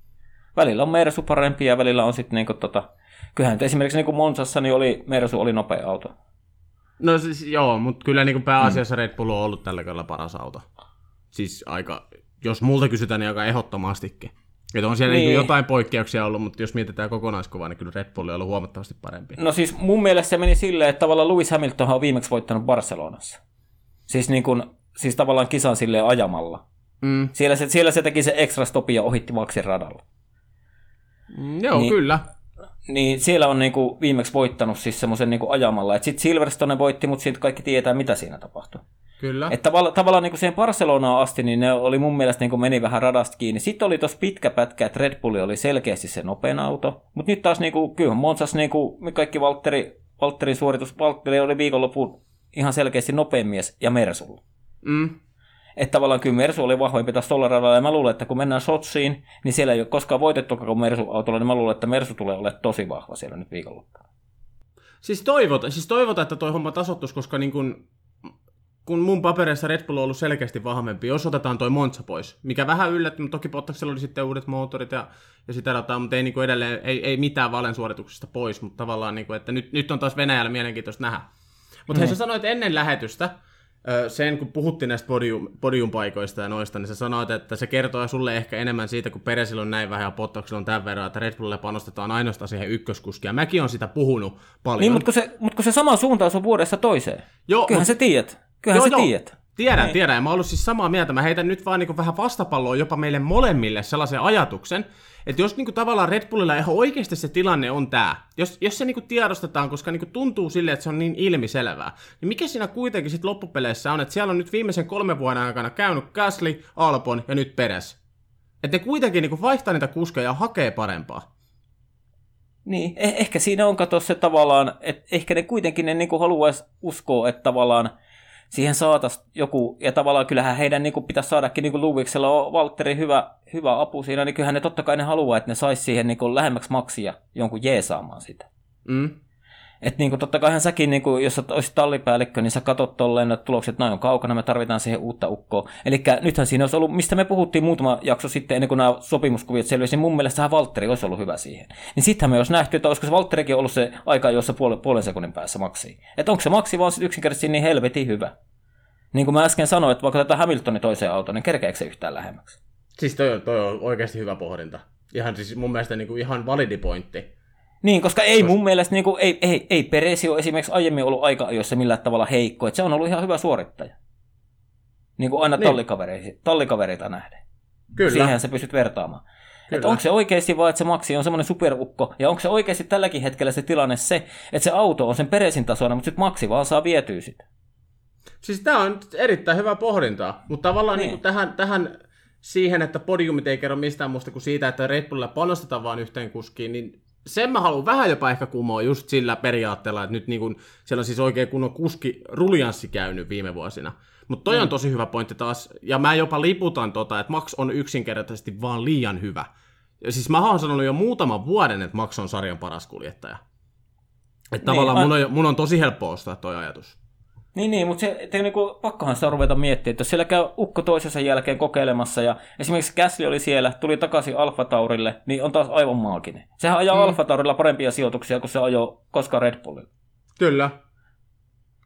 Välillä on Mersu parempi ja välillä on sitten niinku tota... Kyllähän esimerkiksi niinku Monsassa niin oli, Mersu oli nopea auto. No siis joo, mutta kyllä niinku pääasiassa mm. Red Bull on ollut tällä kaudella paras auto. Siis aika, jos multa kysytään, niin aika ehdottomastikin. Että on siellä niin. niin jotain poikkeuksia ollut, mutta jos mietitään kokonaiskuvaa, niin kyllä Red Bull on ollut huomattavasti parempi. No siis mun mielestä se meni silleen, että tavallaan Lewis Hamilton on viimeksi voittanut Barcelonassa. Siis, niin kun, siis tavallaan kisan silleen ajamalla. Mm. Siellä, se, siellä se teki se extra stopi ja ohitti Maxin radalla. Mm, joo, niin, kyllä. Niin siellä on niinku viimeksi voittanut siis semmoisen niinku ajamalla. Sitten Silverstone voitti, mutta sitten kaikki tietää, mitä siinä tapahtui. Kyllä. Että tavalla, tavallaan niin siihen Barcelonaan asti, niin ne oli mun mielestä niin meni vähän radasta kiinni. Sitten oli tuossa pitkä pätkä, että Red Bull oli selkeästi se nopein auto. Mutta nyt taas niin kuin, kyllä Monsas niin kuin, kaikki Valtteri, Valtterin suoritus, Valtteri oli viikonloppu ihan selkeästi nopein mies ja Mersulla. Mm. Että tavallaan kyllä Mersu oli vahvempi tässä tuolla radalla, ja mä luulen, että kun mennään Sotsiin, niin siellä ei ole koskaan voitettu koko Mersu-autolla, niin mä luulen, että Mersu tulee olemaan tosi vahva siellä nyt viikonloppuna. Siis toivotaan, siis toivota, että toi homma tasottus, koska niin kun kun mun papereissa Red Bull on ollut selkeästi vahvempi, jos otetaan toi Monza pois, mikä vähän yllätti, mutta toki Bottaksella oli sitten uudet moottorit ja, ja sitä rataa, mutta ei niin edelleen, ei, ei mitään Valen suorituksista pois, mutta tavallaan, niin kuin, että nyt, nyt on taas Venäjällä mielenkiintoista nähdä. Mutta mm. hei, sä sanoit ennen lähetystä, sen kun puhuttiin näistä podium, podiumpaikoista ja noista, niin sä sanoit, että se kertoo sulle ehkä enemmän siitä, kun Peresillä on näin vähän ja Pottaksilla on tämän verran, että Red Bullille panostetaan ainoastaan siihen ykköskuskia. Mäkin on sitä puhunut paljon. Niin, mutta kun se, mutta kun se sama suuntaus on vuodessa toiseen. Joo, Kyllähän mut, se tiedät. Kyllähän joo, sä tiedät. Tiedän. Niin. tiedän. Ja mä oon ollut siis samaa mieltä. Mä heitän nyt vaan niin vähän vastapalloa jopa meille molemmille sellaisen ajatuksen, että jos niin tavallaan Red Bullilla ihan oikeasti se tilanne on tämä, jos, jos se niin tiedostetaan, koska niin tuntuu silleen, että se on niin ilmiselvää, niin mikä siinä kuitenkin sitten loppupeleissä on, että siellä on nyt viimeisen kolmen vuoden aikana käynyt Gasly, Albon ja nyt Peres. Että ne kuitenkin niin vaihtaa niitä kuskeja ja hakee parempaa. Niin, eh- ehkä siinä on kato se tavallaan, että ehkä ne kuitenkin ne niin haluaisi uskoa, että tavallaan siihen saataisiin joku, ja tavallaan kyllähän heidän niin kuin pitäisi saadakin, niin kuin Luviksella on Valtteri hyvä, hyvä apu siinä, niin kyllähän ne totta kai ne haluaa, että ne saisi siihen niin kuin lähemmäksi maksia jonkun jeesaamaan sitä. Mm. Että niin kuin, totta kai säkin, niin kuin, jos sä olisit tallipäällikkö, niin sä katot tolleen, että tulokset noin on kaukana, me tarvitaan siihen uutta ukkoa. Eli nythän siinä olisi ollut, mistä me puhuttiin muutama jakso sitten, ennen kuin nämä sopimuskuviot selvisi, niin mun mielestä Valtteri olisi ollut hyvä siihen. Niin sittenhän me olisi nähty, että olisiko se Valtterikin ollut se aika, jossa puolen, puolen sekunnin päässä maksii. Että onko se maksi vaan yksinkertaisesti niin helvetin hyvä. Niin kuin mä äsken sanoin, että vaikka tätä Hamiltonin toiseen autoon, niin kerkeekö se yhtään lähemmäksi? Siis toi, toi on oikeasti hyvä pohdinta. Ihan siis mun mielestä niin kuin ihan validi pointti. Niin, koska ei mun mielestä, niin kuin, ei, ei, ei Peresi ole esimerkiksi aiemmin ollut aika jossa millään tavalla heikko, että se on ollut ihan hyvä suorittaja. Niin kuin aina niin. tallikavereita, tallikavereita nähden. Kyllä. Siihen sä pystyt vertaamaan. Että onko se oikeasti vaan, että se maksi on semmoinen superukko, ja onko se oikeasti tälläkin hetkellä se tilanne se, että se auto on sen Peresin tasoinen, mutta sitten maksi vaan saa vietyä sitä. Siis tämä on erittäin hyvä pohdinta, mutta tavallaan niin. Niin tähän, tähän siihen, että podiumit ei kerro mistään muusta kuin siitä, että Red Bullilla panostetaan vain yhteen kuskiin, niin sen mä haluan vähän jopa ehkä kumoa just sillä periaatteella, että nyt niin kun, siellä on siis oikein kunnon kuski rulianssi käynyt viime vuosina. Mutta toi mm. on tosi hyvä pointti taas, ja mä jopa liputan tota, että Max on yksinkertaisesti vaan liian hyvä. Ja siis mä oon sanonut jo muutaman vuoden, että Max on sarjan paras kuljettaja. Että niin, tavallaan mun on, mun on tosi helppo ostaa toi ajatus. Niin, niin mutta se, te, niinku, pakkohan sitä ruveta miettimään, että jos siellä käy ukko toisensa jälkeen kokeilemassa ja esimerkiksi Gasly oli siellä, tuli takaisin Alfa Taurille, niin on taas aivan maaginen. Sehän ajaa mm. Alfa Taurilla parempia sijoituksia kuin se ajoi koskaan Red Bullilla. Kyllä.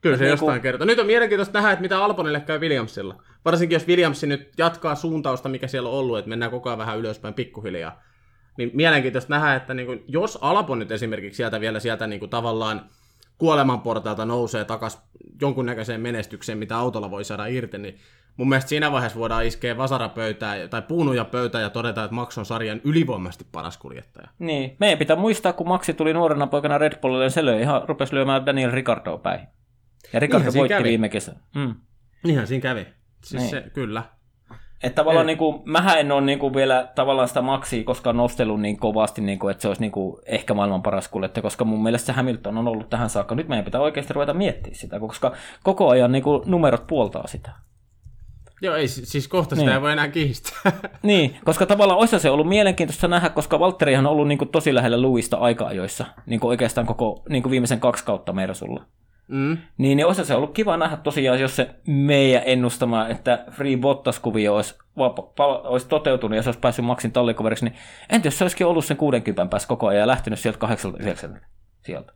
Kyllä se niin jostain kertoo. Nyt on mielenkiintoista nähdä, että mitä Alponille käy Williamsilla. Varsinkin jos Williams nyt jatkaa suuntausta, mikä siellä on ollut, että mennään koko ajan vähän ylöspäin pikkuhiljaa. Niin mielenkiintoista nähdä, että niin kuin, jos Alpon nyt esimerkiksi sieltä vielä sieltä niin kuin, tavallaan kuoleman portaalta nousee takas jonkunnäköiseen menestykseen, mitä autolla voi saada irti, niin mun mielestä siinä vaiheessa voidaan iskeä vasarapöytää tai puunuja pöytään ja todeta, että Max on sarjan ylivoimaisesti paras kuljettaja. Niin, meidän pitää muistaa, kun Maxi tuli nuorena poikana Red Bullille, se löi ihan, rupesi lyömään Daniel Ricardoa päin. Ja Ricardo voitti kävi. viime kesän. Mm. Niinhän siinä kävi. Siis niin. se, kyllä. Että tavallaan niin kuin, mähän en ole niin kuin vielä tavallaan sitä maksia koskaan nostellut niin kovasti, niin kuin, että se olisi niin kuin ehkä maailman paras kuljettaja, koska mun mielestä se Hamilton on ollut tähän saakka. Nyt meidän pitää oikeasti ruveta miettimään sitä, koska koko ajan niin kuin, numerot puoltaa sitä. Joo, ei, siis kohta sitä Niin. ei voi enää kiistää. Niin, koska tavallaan olisi se ollut mielenkiintoista nähdä, koska Valtterihan on ollut niin kuin, tosi lähellä Luista aika-ajoissa, niin kuin oikeastaan koko niin kuin viimeisen kaksi kautta Mersulla. Mm. Niin, niin olisi se ollut kiva nähdä tosiaan, jos se meidän ennustama, että Free Bottas-kuvio olisi, vapa, pal- olisi toteutunut ja se olisi päässyt Maxin tallikoveriksi, niin entä jos se olisikin ollut sen 60 päässä koko ajan ja lähtenyt sieltä 89 sieltä?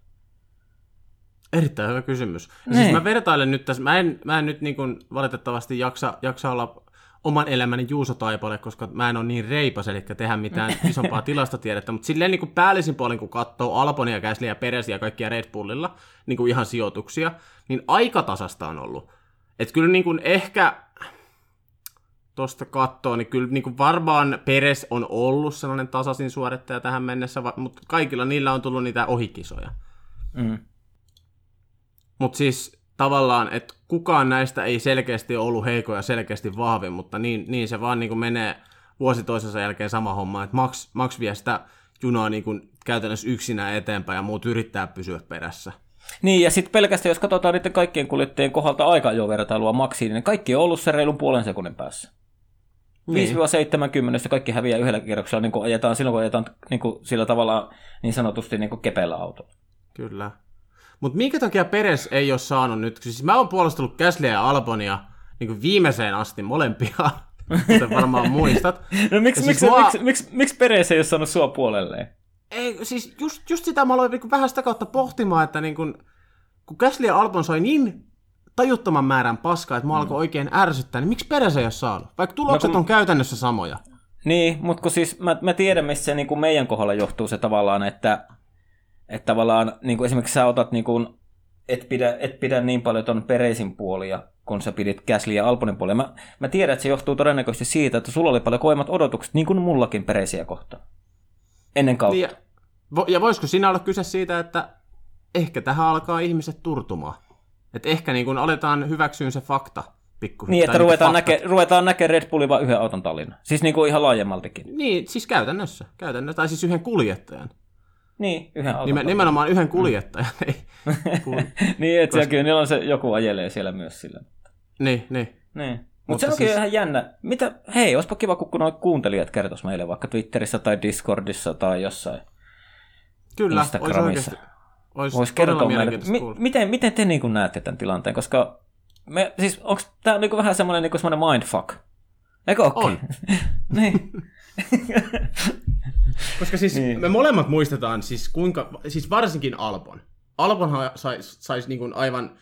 Erittäin hyvä kysymys. Ja Niin. siis mä vertailen nyt tässä, mä en, mä en nyt niin kuin valitettavasti jaksa, jaksa olla oman elämäni Juuso Taipale, koska mä en ole niin reipas, eli tehdä mitään isompaa tilastotiedettä, mutta silleen niin kuin päällisin puolin, kun katsoo Alponia, Gaslyä, Peresiä ja kaikkia Red Bullilla, niin kuin ihan sijoituksia, niin aika tasasta on ollut. Että kyllä niin kuin ehkä tuosta katsoo, niin kyllä niin kuin varmaan Peres on ollut sellainen tasaisin suorittaja tähän mennessä, mutta kaikilla niillä on tullut niitä ohikisoja. Mm. Mutta siis tavallaan, että kukaan näistä ei selkeästi ollut heiko ja selkeästi vahvin, mutta niin, niin se vaan niin kuin menee vuosi toisensa jälkeen sama homma, että Max, Max vie sitä junaa niin kuin käytännössä yksinään eteenpäin ja muut yrittää pysyä perässä. Niin, ja sitten pelkästään, jos katsotaan niiden kaikkien kuljettajien kohdalta aika jo vertailua Maxiin, niin kaikki on ollut sen reilun puolen sekunnin päässä. Niin. 5-70 kaikki häviää yhdellä kierroksella, niin kuin ajetaan, silloin kun ajetaan niin kuin sillä tavalla niin sanotusti niin kuin kepeällä autolla. Kyllä. Mutta minkä takia Peres ei ole saanut nyt, siis mä oon puolustellut Gaslyä ja Albonia niin kuin viimeiseen asti molempia, kuten varmaan muistat. No miksi, siis miksi, mua- miksi, miksi, miksi Peres ei ole saanut sua puolelleen? Ei, siis just, just sitä mä aloin niinku vähän sitä kautta pohtimaan, että niin kun, kun Gasly ja Albon sai niin tajuttoman määrän paskaa, että mä alkoi oikein ärsyttää, niin miksi Peres ei ole saanut? Vaikka tulokset No kun- on käytännössä samoja. Niin, mutta kun siis mä, mä tiedän, mistä se niin kuin meidän kohdalla johtuu se tavallaan, että, että tavallaan niin kuin esimerkiksi sä otat niin kuin, et, pidä, et pidä niin paljon ton Peresin puolia, kun sä pidit Gasly ja Alponin puolia. Mä, mä tiedän, että se johtuu todennäköisesti siitä, että sulla oli paljon kovemmat odotukset, niin kuin mullakin Peresiä kohtaan. Ennen kautta. Niin, ja, vo, ja voisiko siinä olla kyse siitä, että ehkä tähän alkaa ihmiset turtumaan? Että ehkä niin kun aletaan hyväksyä se fakta pikkuhiljaa. Niin, että tai ruvetaan, faktat. näke, ruvetaan näkemään Red Bullin vain yhden auton tallina. Siis niin kuin ihan laajemmaltikin. Niin, siis käytännössä. käytännössä. Tai siis yhden kuljettajan. Niin, yhden Nimen, nimenomaan yhden kuljettajan. Ei. Kun- niin, että Koska... niillä on se, joku ajelee siellä myös sillä. niin, niin. Niin. Mutta Mutta se onkin siis- ihan jännä. Mitä, hei, olisipa kiva, kun nuo kuuntelijat kertois meille vaikka Twitterissä tai Discordissa tai jossain. Kyllä, olisi Instagramissa. Olisi todella kertoa meille, mi- miten, miten te niin näette tämän tilanteen, koska me, siis onko tämä niin vähän semmoinen niin semmoinen mindfuck? Eikö ookin? On. niin. Koska siis Niin. me molemmat muistetaan siis kuinka, siis varsinkin Albon. Albonhan sais, sais niin kuin aivan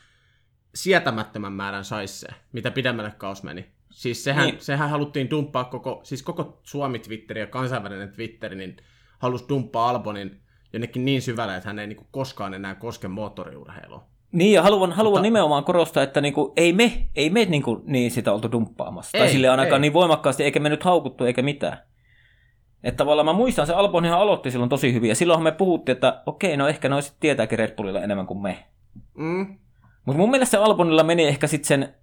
sietämättömän määrän sais se, mitä pidemmälle kaus meni. Siis sehän, Niin. sehän haluttiin dumppaa koko, siis koko Suomi-Twitteri ja kansainvälinen Twitteri, niin halusi dumppaa Albonin jonnekin niin syvälle, että hän ei niin kuin koskaan enää koske moottoriurheilua. Niin, ja haluan, haluan Mutta- nimenomaan korostaa, että niinku, ei me, ei me niinku, niin sitä oltu dumppaamassa. tai Ei, sille ainakaan ei. niin voimakkaasti, eikä me nyt haukuttu eikä mitään. Että tavallaan mä muistan, se Albonhan aloitti silloin tosi hyvin, ja silloinhan me puhuttiin, että okei, no ehkä ne sitten tietääkin Red Bullilla enemmän kuin me. Mm. Mutta mun mielestä se Albonilla meni ehkä sitten sen,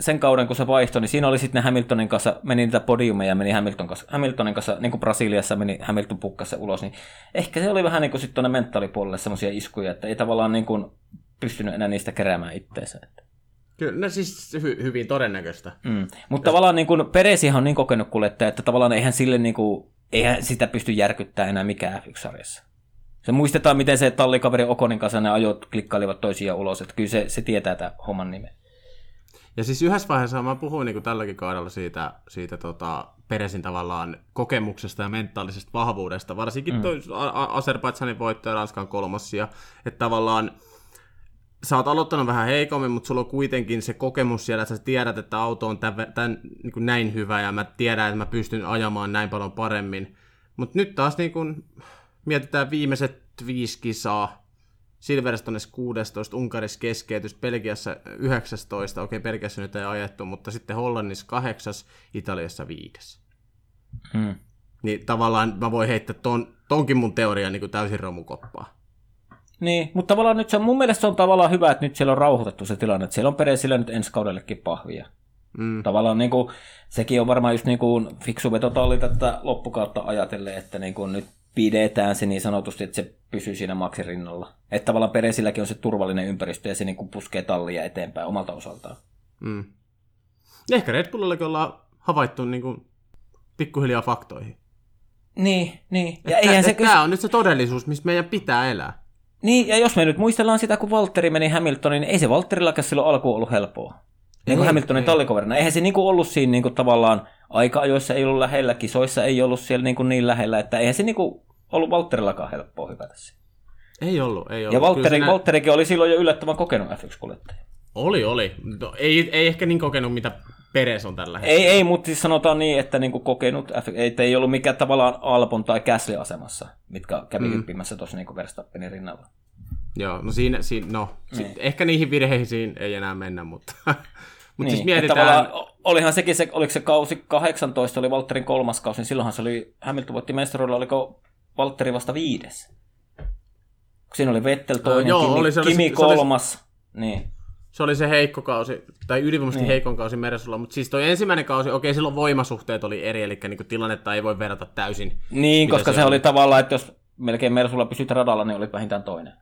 sen kauden, kun se vaihtoi, niin siinä oli sitten ne Hamiltonin kanssa, meni niitä podiumeja, meni Hamilton kanssa, Hamiltonin kanssa, niin kuin Brasiliassa meni Hamilton pukkassa ulos, niin ehkä se oli vähän niin kuin sitten tuonne mentaalipuolelle semmoisia iskuja, että ei tavallaan niin kuin pystynyt enää niistä keräämään itteensä. Että. Kyllä, no siis hy- hyvin todennäköistä. Mm. Mutta tavallaan niin kuin Peresihan on niin kokenut kuljettaja, että tavallaan eihän sille niin kuin, eihän sitä pysty järkyttämään enää mikään F1-sarjassa. Se muistetaan, miten se tallikaveri Okonin kanssa ne ajot klikkailivat toisiaan ulos, että kyllä se, se tietää tämän homman nimen. Ja siis yhdessä vaiheessa mä puhuin niin kuin tälläkin kaudella siitä, siitä tota, Peresin tavallaan kokemuksesta ja mentaalisesta vahvuudesta, varsinkin mm. toi Azerbaidsanin voitto ja Ranskan kolmossia, että tavallaan sä oot aloittanut vähän heikommin, mutta sulla on kuitenkin se kokemus siellä, että sä tiedät, että auto on tämän, tämän, niin kuin näin hyvä ja mä tiedän, että mä pystyn ajamaan näin paljon paremmin. Mutta nyt taas niin kuin, mietitään viimeiset viisi kisaa, Silverstones 16, Unkarissa keskeytys, Belgiassa 19, okei Belgiassa nyt ei ajettu, mutta sitten Hollannissa 8, Italiassa 5. Mm. Niin tavallaan mä voin heittää ton, tonkin mun teorian niin kuin täysin romukoppaa. Niin, mutta tavallaan nyt se on, mun mielestä se on tavallaan hyvä, että nyt siellä on rauhoitettu se tilanne, että siellä on Peresillä nyt ensi kaudellekin pahvia. Mm. Tavallaan niin kuin, sekin on varmaan just niin kuin fiksu vetotalli tätä loppukautta ajatellen, että niin kuin nyt pidetään se niin sanotusti, että se pysyy siinä maksin rinnalla. Että tavallaan Peresilläkin on se turvallinen ympäristö ja se niin kuin puskee tallia eteenpäin omalta osaltaan. Mm. Ehkä Red Bullillakin ollaan havaittu niin kuin pikkuhiljaa faktoihin. Niin, niin. Ja eihän se Tämä on nyt se todellisuus, missä meidän pitää elää. Niin, ja jos me nyt muistellaan sitä, kun Valtteri meni Hamiltoniin, niin ei se Valtterillakaan silloin alkuun ollut helppoa. Niin kuin Hamiltonin tallikoverina. Eihän se niinku ollut siinä niinku tavallaan aika-ajoissa ei ollut lähellä, kisoissa ei ollut siellä niinku niin lähellä, että eihän se niinku ollut Valtterillakaan helppoa hypätä siinä. Ei ollut, ei ollut. Ja Valtteri, siinä... Valtterikin oli silloin jo yllättävän kokenut F1-kuljettaja. Oli, oli. No, ei, ei ehkä niin kokenut, mitä Peres on tällä hetkellä. Ei, ei mutta siis sanotaan niin, että niin kokenut, ei, ei ollut mikään tavallaan Alpon tai Gasly-asemassa, mitkä kävi mm. hyppimässä tuossa niin Verstappenin rinnalla. Joo, no siinä, siinä no, niin. ehkä niihin virheisiin ei enää mennä, mutta, mutta niin, siis mietitään... Olihan sekin se, oliko se kausi 18, oli Valtterin kolmas kausi, niin silloinhan se oli, Hamilton voitti mestaruudella, oliko Valtteri vasta viides? Siinä oli Vettel toinen, no, joo, Kimi, oli, se, Kimi se, kolmas. Se oli, niin se oli se heikko kausi, tai ylivoimaisesti niin. heikon kausi Mersulla, mutta siis toi ensimmäinen kausi, okei, silloin voimasuhteet oli eri, eli niin tilannetta ei voi verrata täysin. Niin, koska se, se oli tavallaan, että jos melkein Mersulla pysyt radalla, niin oli vähintään toinen.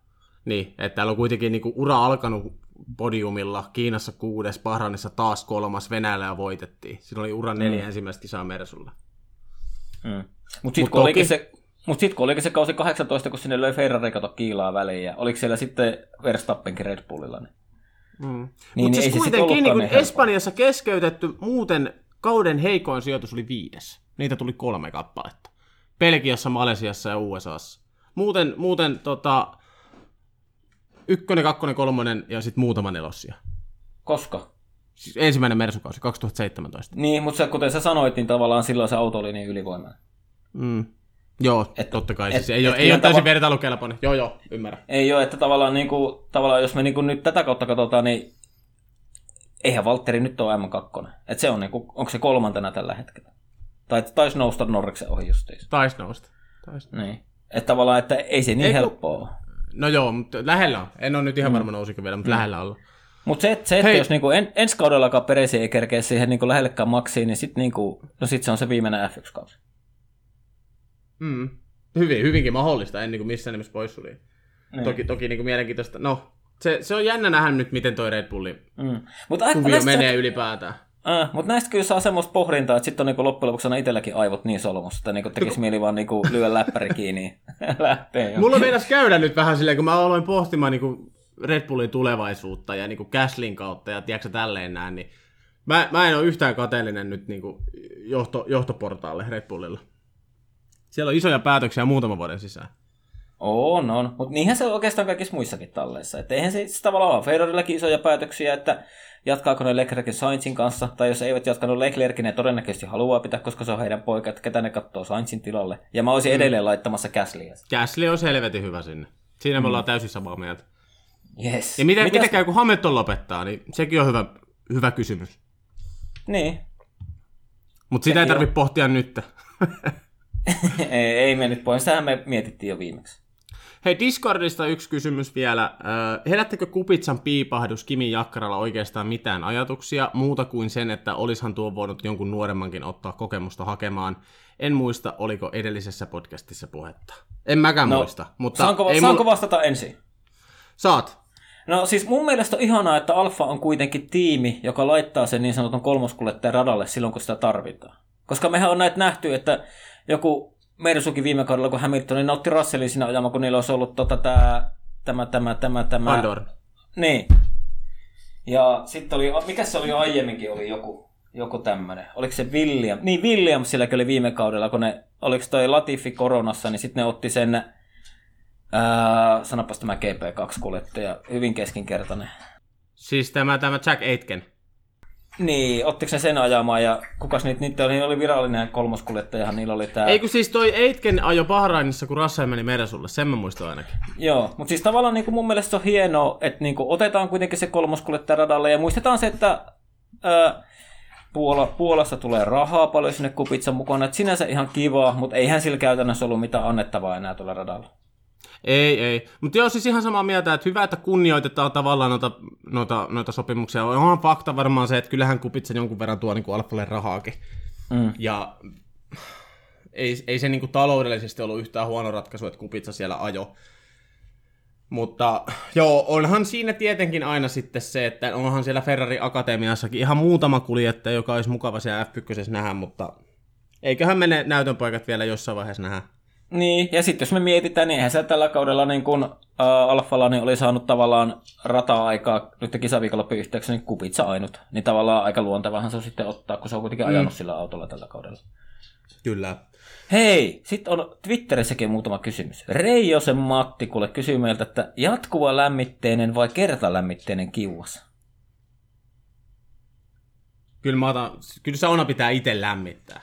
Niin, että täällä on kuitenkin niin ura alkanut podiumilla, Kiinassa kuudes, Bahrainissa taas kolmas, Venäjällä voitettiin. Siinä oli uran neljä mm. ensimmäistä kisaa Mersulla. Mm. Mutta sitten Mut kun, toki... se, mut sit, kun olikin se kausi 18, kun sinne löi Ferrari kato kiilaa väliin, ja oliko siellä sitten Verstappenkin Red Bullilla, niin Mm. Niin, Mutta siis kuitenkin niin kuin Espanjassa keskeytetty muuten kauden heikoin sijoitus oli viides. Niitä tuli kolme kappaletta. Belgiassa, Malesiassa ja USAssa. Muuten, muuten tota, ykkönen, kakkonen, kolmonen ja sitten muutama nelossia. Koska? Siis ensimmäinen Mersukausi, 2017. Niin, mutta kuten sä sanoit, niin tavallaan silloin se auto oli niin ylivoimainen. Mm. Joo, et, totta kai. Et, siis ei, et, ole, ei ole täysin tava- vertailukelpoinen. Joo, joo, ymmärrän. Ei ole, että tavallaan, niin kuin, tavallaan jos me niin kuin nyt tätä kautta katsotaan, niin eihän Valtteri nyt ole M2. Että se on, niin kuin, onko se kolmantena tällä hetkellä? Tai taisi nousta Norriksen ohi justiinsa. Taisi nousta. Tais. Niin. Että tavallaan, että ei se niin ei, helppoa ole. No joo, mutta lähellä on. En ole nyt ihan mm. varma nousiko vielä, mutta mm. lähellä on. Mutta se, se, että Hei. jos niinku en, ensi kaudellakaan Peresi ei kerkeä siihen niinku lähellekään maksiin, niin sitten niinku, no sit se on se viimeinen F1-kausi. Mm. Hyvin, hyvinkin mahdollista, en niin kuin missään nimessä poissuli. Niin. Toki, toki niin kuin mielenkiintoista. No, se, se on jännä nähdä nyt, miten toi Red Bullin mm. Mut kuvio näistä... menee ylipäätään. Äh, mutta näistä kyllä saa semmoista pohdintaa, että sitten on niinku loppujen lopuksi aina itselläkin aivot niin solmussa, että niinku tekisi mieli vaan niinku lyödä läppäri kiinni lähtee. Mulla meinas käydä nyt vähän silleen, kun mä aloin pohtimaan niinku Red Bullin tulevaisuutta ja niinku Caslin kautta ja tiedätkö tälleen näin, niin mä, mä en ole yhtään kateellinen nyt niinku johto, johtoportaalle Red Bullilla. Siellä on isoja päätöksiä muutaman vuoden sisään. On, on. Mutta niinhän se on oikeastaan kaikissa muissakin talleissa. Että eihän se, se tavallaan ole Ferrarillakin isoja päätöksiä, että jatkaako ne Leclercin Sainzin kanssa, tai jos eivät jatkanut Leclercin, ne todennäköisesti haluaa pitää, koska se on heidän poika, että ketä ne katsoo Sainzin tilalle. Ja mä olisin mm. edelleen laittamassa Gaslyä. Gasly on helvetin hyvä sinne. Siinä me mm. ollaan täysin samaa mieltä. Yes. Ja miten, Mitäs... miten käy, kun Hamilton lopettaa, niin sekin on hyvä, hyvä kysymys. Niin. Mutta sitä ei tarvitse pohtia nyt. ei, ei mennyt pois. Sehän me mietittiin jo viimeksi. Hei, Discordista yksi kysymys vielä. Herättekö Kupitsan piipahdus Kimi Jakkaralla oikeastaan mitään ajatuksia, muuta kuin sen, että olishan tuo voinut jonkun nuoremmankin ottaa kokemusta hakemaan? En muista, oliko edellisessä podcastissa puhetta. En mäkään no, muista. Mutta saanko, ei saanko mulla... vastata ensin? Saat. No siis mun mielestä on ihanaa, että Alfa on kuitenkin tiimi, joka laittaa sen niin sanotun kolmoskuljettajan radalle silloin, kun sitä tarvitaan. Koska mehän on näitä nähty, että joku Mersukin viime kaudella, kun Hamilton niin otti Russellin siinä ajamaan, kun niillä olisi ollut tota, tää, tämä, tämä, tämä, tämä. Andor. Niin. Ja sitten oli, mikä se oli aiemminkin, oli joku, joku tämmöinen. Oliko se William? Niin, William sillä oli viime kaudella, kun ne, oliko toi Latifi koronassa, niin sitten ne otti sen, ää, sanapas tämä GP2-kuljettaja, hyvin keskinkertainen. Siis tämä, tämä Jack Aitken. Niin, ottiko se sen ajamaan ja kukas niitä, niitä oli, oli virallinen kolmoskuljettajahan, niillä oli tää... Eikö siis toi Eitken ajo Bahrainissa, kun Russell meni Meresulle, sen mä muistan ainakin. Joo, mutta siis tavallaan niin kuin mun mielestä se on hienoa, että niin kuin otetaan kuitenkin se kolmoskuljettaja radalle ja muistetaan se, että ää, Puola, Puolassa tulee rahaa paljon sinne kupitsan mukana, että sinänsä ihan kivaa, mutta eihän sillä käytännössä ollut mitään annettavaa enää tuolla radalla. Ei, ei. Mutta joo, siis ihan samaa mieltä, että hyvä, että kunnioitetaan tavallaan noita, noita, noita sopimuksia. Onhan fakta varmaan se, että kyllähän Kupitsa jonkun verran tuo niin Alfalle rahaakin. Mm. Ja ei, ei se niin kuin taloudellisesti ollut yhtään huono ratkaisu, että Kupitsa siellä ajo. Mutta joo, onhan siinä tietenkin aina sitten se, että onhan siellä Ferrari Akatemiassakin ihan muutama kuljettaja, joka olisi mukava siellä F1 nähdä, mutta eiköhän mene näytönpaikat vielä jossain vaiheessa nähdä. Niin, ja sitten jos me mietitään, niin eihän se tällä kaudella niin kun, äh, Alfalla niin oli saanut tavallaan rata-aikaa nyt kisaviikonloppujen yhteyksessä niin kupitsa ainut. Niin tavallaan aika luontevahan se on sitten ottaa, kun se on kuitenkin ajanut mm. sillä autolla tällä kaudella. Kyllä. Hei, sitten on Twitterissäkin muutama kysymys. Reijosen Matti kuule kysyy meiltä, että jatkuva lämmitteinen vai kertalämmitteinen kiuas? Kyllä, mä otan, kyllä sauna pitää itse lämmittää.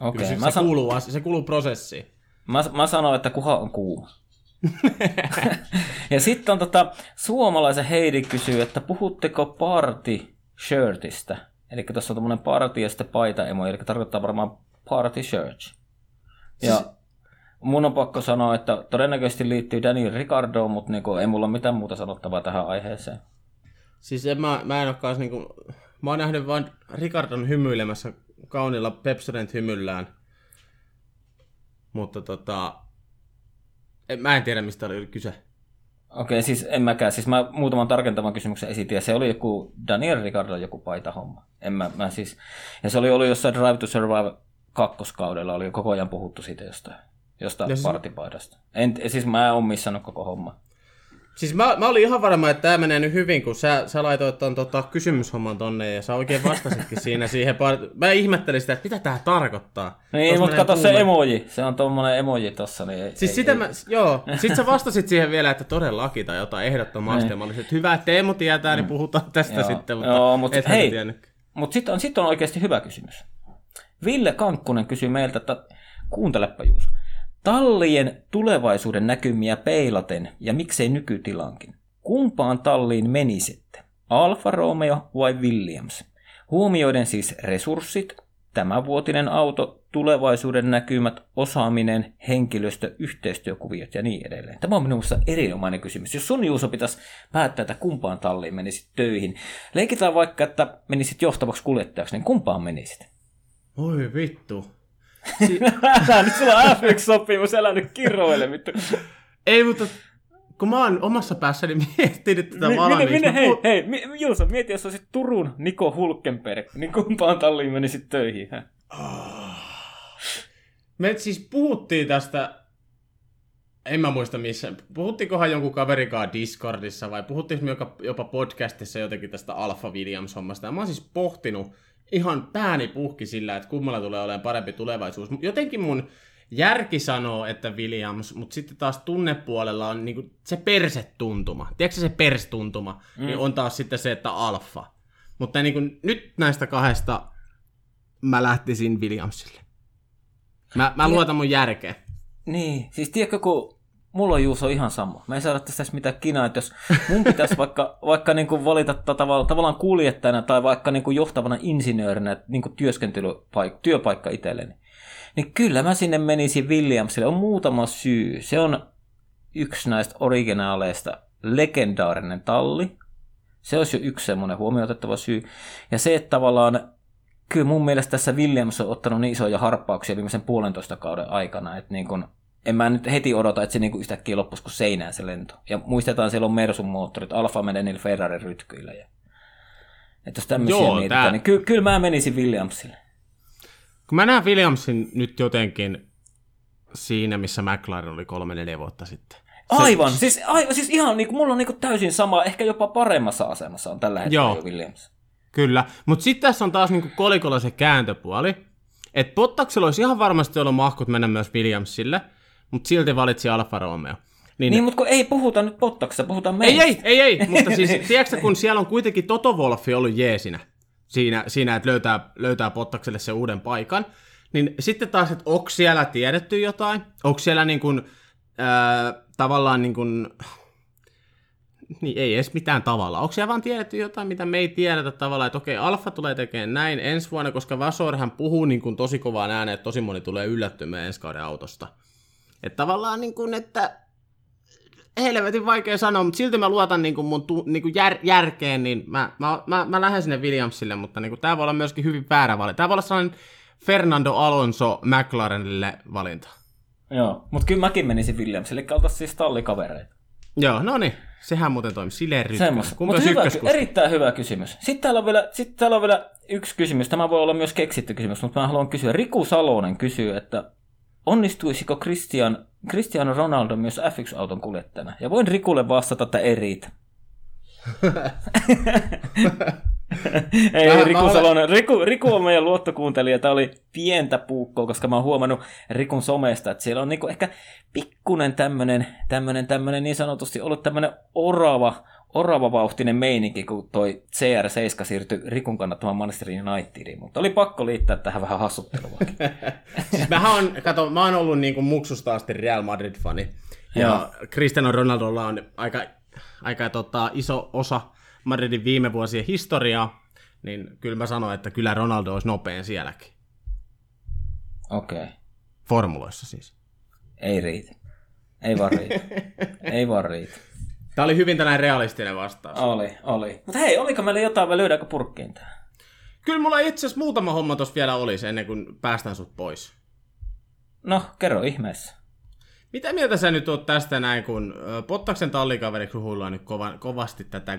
Okei, okay, se, se, san... kuuluu, se kuuluu prosessiin. Mä, mä sanoin, että kuha on kuuma. ja sitten on tota, suomalaisen Heidi kysyy, että puhutteko party shirtistä? Eli tuossa on tämmöinen party ja sitten paita emo, eli tarkoittaa varmaan party shirt. Ja siis... mun on pakko sanoa, että todennäköisesti liittyy Daniel Ricardoon, mutta niinku, ei mulla mitään muuta sanottavaa tähän aiheeseen. Siis en, mä, mä en ole niinku, mä oon nähnyt vain Ricardon hymyilemässä kaunilla Pepsodent hymyllään mutta tota, en, mä en tiedä, mistä oli kyse. Okei, siis en mäkään. Siis mä muutaman tarkentavan kysymyksen esitin, ja se oli joku Daniel Ricardo joku paita homma. En mä, mä siis, ja se oli ollut jossain Drive to Survive kakkoskaudella, oli koko ajan puhuttu siitä jostain, jostain siis... partipaidasta. En, siis mä en ole missannut koko homma. Siis mä, mä olin ihan varma, että tämä menee nyt hyvin, kun sä, sä laitoit ton tota, kysymyshomman tonne ja sä oikein vastasitkin siinä siihen. Par- mä ihmettelin sitä, että mitä tää tarkoittaa. Niin, mutta kato se emoji. Se on tommonen emoji tossa. Niin ei, siis ei, sitä ei. mä, joo. Sitten sä vastasit siihen vielä, että todellakin tai jotain ehdottomasti. Niin. Mä olisin, että hyvä, että Teemu tietää, niin mm. puhutaan tästä joo. sitten. Mutta joo, mutta hei, mutta sitten on, sit on oikeasti hyvä kysymys. Ville Kankkunen kysyy meiltä, että kuuntelepa Juuso. Tallien tulevaisuuden näkymiä peilaten ja miksei nykytilankin. Kumpaan talliin menisitte? Alfa Romeo vai Williams? Huomioiden siis resurssit, tämänvuotinen auto, tulevaisuuden näkymät, osaaminen, henkilöstö, yhteistyökuviot ja niin edelleen. Tämä on minusta erinomainen kysymys. Jos sun Juuso pitäisi päättää, että kumpaan talliin menisit töihin, leikitään vaikka, että menisit johtavaksi kuljettajaksi, niin kumpaan menisit? Oi vittu. Si- älä nyt sulla on F1-sopimus, älä nyt kirroile vittu. Ei, mutta kun mä oon omassa päässäni miettinyt tätä Mi- valmiiksi. Minne, hei, puh- hei, mi- Julsa, mieti, jos olisit Turun Niko Hulkenberg, niin kumpaan talliin menisit töihin? Hä? Oh. Me siis puhuttiin tästä, en mä muista missä, puhuttiinkohan jonkun kaverikaan Discordissa vai puhuttiinko me jopa podcastissa jotenkin tästä Alfa Williams-hommasta. Ja mä oon siis pohtinut, ihan pääni puhki sillä, että kummalla tulee olemaan parempi tulevaisuus. Jotenkin mun järki sanoo, että Williams, mutta sitten taas tunnepuolella on niinku se persetuntuma. Tiedätkö se perstuntuma? Mm. Niin on taas sitten se, että alfa. Mutta niinku, nyt näistä kahdesta mä lähtisin Williamsille. Mä, mä luotan mun järkeä. Niin, siis tiedätkö, kun mulla on Juuso ihan sama. Mä en saada tästä mitään kinaa, että jos mun pitäisi vaikka, vaikka niin kuin valita tavallaan, tavallaan kuljettajana tai vaikka niin kuin johtavana insinöörinä niin kuin työskentelypaikka, työpaikka itselleni, niin kyllä mä sinne menisin Williamsille. On muutama syy. Se on yksi näistä originaaleista legendaarinen talli. Se olisi jo yksi semmoinen huomioitettava syy. Ja se, että tavallaan kyllä mun mielestä tässä Williams on ottanut niin isoja harppauksia viimeisen puolentoista kauden aikana, että niin kuin en mä nyt heti odota, että se niinku yhtäkkiä loppuisi kuin seinään se lento. Ja muistetaan, siellä on Mersun moottorit, Alfa menee niillä Ferrarin rytkyillä. Ja... Että jos tämmöisiä Joo, mietitään, tää... niin ky- kyllä mä menisin Williamsille. Kun mä näen Williamsin nyt jotenkin siinä, missä McLaren oli kolme neljä vuotta sitten. Se... Aivan, siis, aivan, siis ihan niin kuin, mulla on niin kuin täysin sama, ehkä jopa paremmassa asemassa on tällä hetkellä Joo. Williams. Kyllä, mutta sitten tässä on taas niin kuin kolikolla se kääntöpuoli, että Bottaksella olisi ihan varmasti ollut mahkut mennä myös Williamsille – mutta silti valitsi Alfa Romeo. Niin, niin mutta kun ei puhuta nyt Bottaksesta, puhutaan meistä. Ei, ei, ei, ei. mutta siis tiedätkö, kun siellä on kuitenkin Toto Wolffi ollut jeesinä siinä, siinä että löytää, löytää Bottakselle se uuden paikan, niin sitten taas, että onko siellä tiedetty jotain? Onko siellä niin kuin, äh, tavallaan niin kuin, niin ei edes mitään tavalla. Onko siellä vaan tiedetty jotain, mitä me ei tiedetä tavallaan, että okei, Alfa tulee tekemään näin ensi vuonna, koska Vasorhan puhuu niin kuin tosi kovaan ääneen, että tosi moni tulee yllättymään ensi kauden autosta. Että tavallaan niin kuin, että helvetin vaikea sanoa, mutta silti mä luotan niin kuin mun tu, niin kuin jär, järkeen, niin mä, mä, mä, mä lähden sinne Williamsille, mutta niin kuin, tää voi olla myöskin hyvin väärä valinta. Tää voi olla sellainen Fernando Alonso McLarenille valinta. Joo, mutta kyllä mäkin menisin Williamsille, eli oltaisiin siis tallikavereita. Joo, no niin. Sehän muuten toimi. Sille Semmoista. Mutta hyvä, erittäin hyvä kysymys. Sitten täällä, on vielä, sitten täällä on vielä yksi kysymys. Tämä voi olla myös keksitty kysymys, mutta mä haluan kysyä. Riku Salonen kysyy, että onnistuisiko Christian, Cristiano Ronaldo myös F1-auton kuljettajana? Ja voin Rikulle vastata, että ei riitä. Ei, mä, Riku mä Salonen. Riku, Riku on meidän luottokuuntelija. Tämä oli pientä puukkoa, koska mä oon huomannut Rikun somesta, että siellä on niinku ehkä pikkunen tämmönen, tämmönen, tämmönen niin sanotusti ollut tämmönen orava, orava vauhtinen meininki, kun toi CR7 siirtyi Rikun kannattamaan Manchester Unitediin, mutta oli pakko liittää tähän vähän hassuttelua. siis mähän on, kato, mä oon ollut niinku muksusta asti Real Madrid-fani. Ja ja Cristiano Ronaldolla on aika, aika tota, iso osa Madridin viime vuosien historiaa, niin kyllä mä sanoin, että kyllä Ronaldo olisi nopein sielläkin. Okei. Okay. Formuloissa siis. Ei riitä. Ei vaan riitä. Ei vaan riitä. Tämä oli hyvin tällainen realistinen vastaus. Oli, oli. Mutta hei, oliko meillä jotain vai lyödäänkö purkkiin tähän? Kyllä mulla itse asiassa muutama homma tuossa vielä olisi ennen kuin päästään sut pois. No, kerro ihmeessä. Mitä mieltä sä nyt oot tästä näin, kun Pottaksen tallikaveriksi huillaan nyt kova, kovasti tätä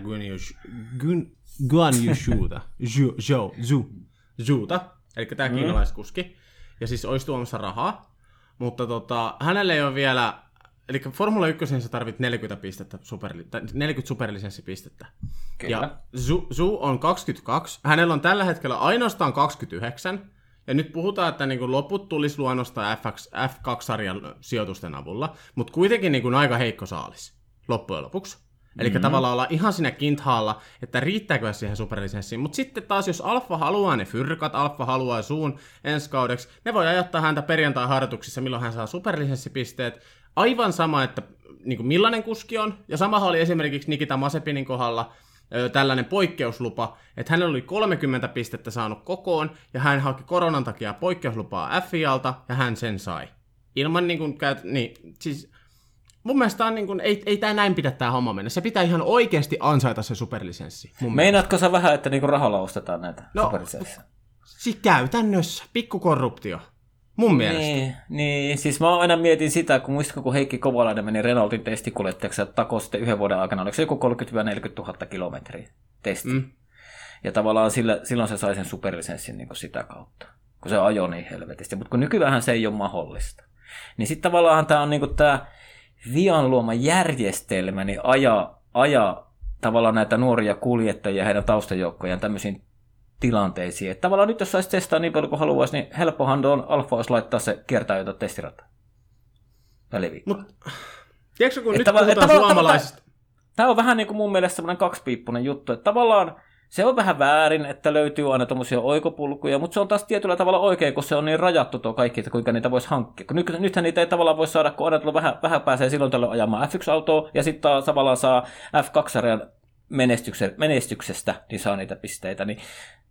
Guanyushuuta, Zhuuta, eli tämä mm. kiinalaiskuski, ja siis olisi tuomassa rahaa, mutta tota, hänelle ei ole vielä, eli Formula 1 sä tarvit 40 pistettä, superli, 40 superlisenssipistettä. Kyllä. Ja Zhu on 22, hänellä on tällä hetkellä ainoastaan 29, ja nyt puhutaan, että niin kuin loput tulisi luonnosta F2-sarjan sijoitusten avulla, mutta kuitenkin niin kuin aika heikko saalis loppujen lopuksi. Eli mm-hmm. tavallaan olla ihan siinä kinthaalla, että riittääkö siihen superlisenssiin. Mutta sitten taas, jos Alfa haluaa ne fyrkat, Alfa haluaa suun ensi kaudeksi, ne voi ajattaa häntä perjantai-harjoituksissa, milloin hän saa superlisenssipisteet. Aivan sama, että niin kuin millainen kuski on. Ja sama oli esimerkiksi Nikita Masepinin kohdalla, tällainen poikkeuslupa, että hänellä oli 30 pistettä saanut kokoon, ja hän haki koronan takia poikkeuslupaa FIAlta, ja hän sen sai. Ilman niin kuin, niin, siis mun mielestä on niin kuin, ei, ei tämä näin pidä tämä homma mennä. Se pitää ihan oikeasti ansaita se superlisenssi. Meinaatko sä vähän, että niin rahalla ostetaan näitä no, superlisenssiä? Siis käytännössä, pikkukorruptio. Mun mielestä. Niin, niin, siis mä aina mietin sitä, kun muistatko, kun Heikki Kovalainen meni Renaultin testikuljettajaksi ja takoi sitten yhden vuoden aikana, oliko se joku 30 000 kilometriä testi. Mm. Ja tavallaan sillä, silloin se sai sen superlisenssin niin sitä kautta, kun se ajoi niin helvetisti. Mutta kun nykyään se ei ole mahdollista. Niin sitten tavallaan tämä on niin tämä Vian luoma järjestelmä, niin aja, aja tavallaan näitä nuoria kuljettajia ja heidän taustajoukkojaan tämmöisiin tilanteisiin. Että tavallaan nyt jos saisi testaa niin paljon kuin haluaisi, niin helppohan on Alfa olisi laittaa se kiertää jotain testirata. Väliviikkoa. Mut, tiedätkö, kun että nyt puhutaan suomalaisista... Tämä on vähän niin kuin mun mielestä semmoinen kaksipiippunen juttu, että tavallaan se on vähän väärin, että löytyy aina tuommoisia oikopulkuja, mutta se on taas tietyllä tavalla oikein, kun se on niin rajattu tuo kaikki, että kuinka niitä voisi hankkia. Kun nyt, nythän niitä ei tavallaan voi saada, kun aina vähän, vähän pääsee silloin tällöin ajamaan F1-autoa, ja sitten taas tavallaan saa F2-sarjan menestyksestä, niin saa niitä pisteitä. Niin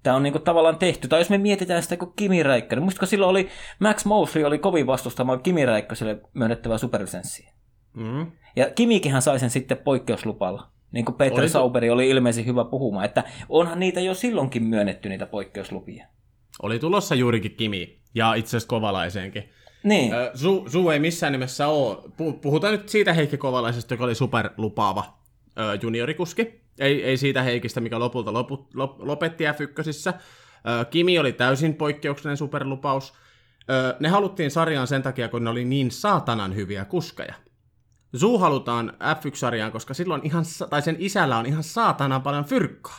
tämä on niinku tavallaan tehty. Tai jos me mietitään sitä kuin Kimi Räikkönen. Muistatko silloin oli, Max Mosley oli kovin vastustamaan Kimi Räikköselle myönnettävää superlisenssiä. Mm. Ja Kimikinhän sai sen sitten poikkeuslupalla. Niin kuin Peter oli... Sauberi oli ilmeisesti hyvä puhumaan, että onhan niitä jo silloinkin myönnetty niitä poikkeuslupia. Oli tulossa juurikin Kimi, ja itse asiassa Kovalaiseenkin. Niin. Su, Su ei missään nimessä ole. Puhutaan nyt siitä Heikki Kovalaisesta, joka oli superlupaava juniorikuski. Ei, ei siitä Heikistä, mikä lopulta lopu, lop, lopetti F1. Kimi oli täysin poikkeuksellinen superlupaus. Ne haluttiin sarjaan sen takia, kun ne oli niin saatanan hyviä kuskeja. Zoo halutaan F1-sarjaan, koska silloin ihan, tai sen isällä on ihan saatanan paljon fyrkkaa.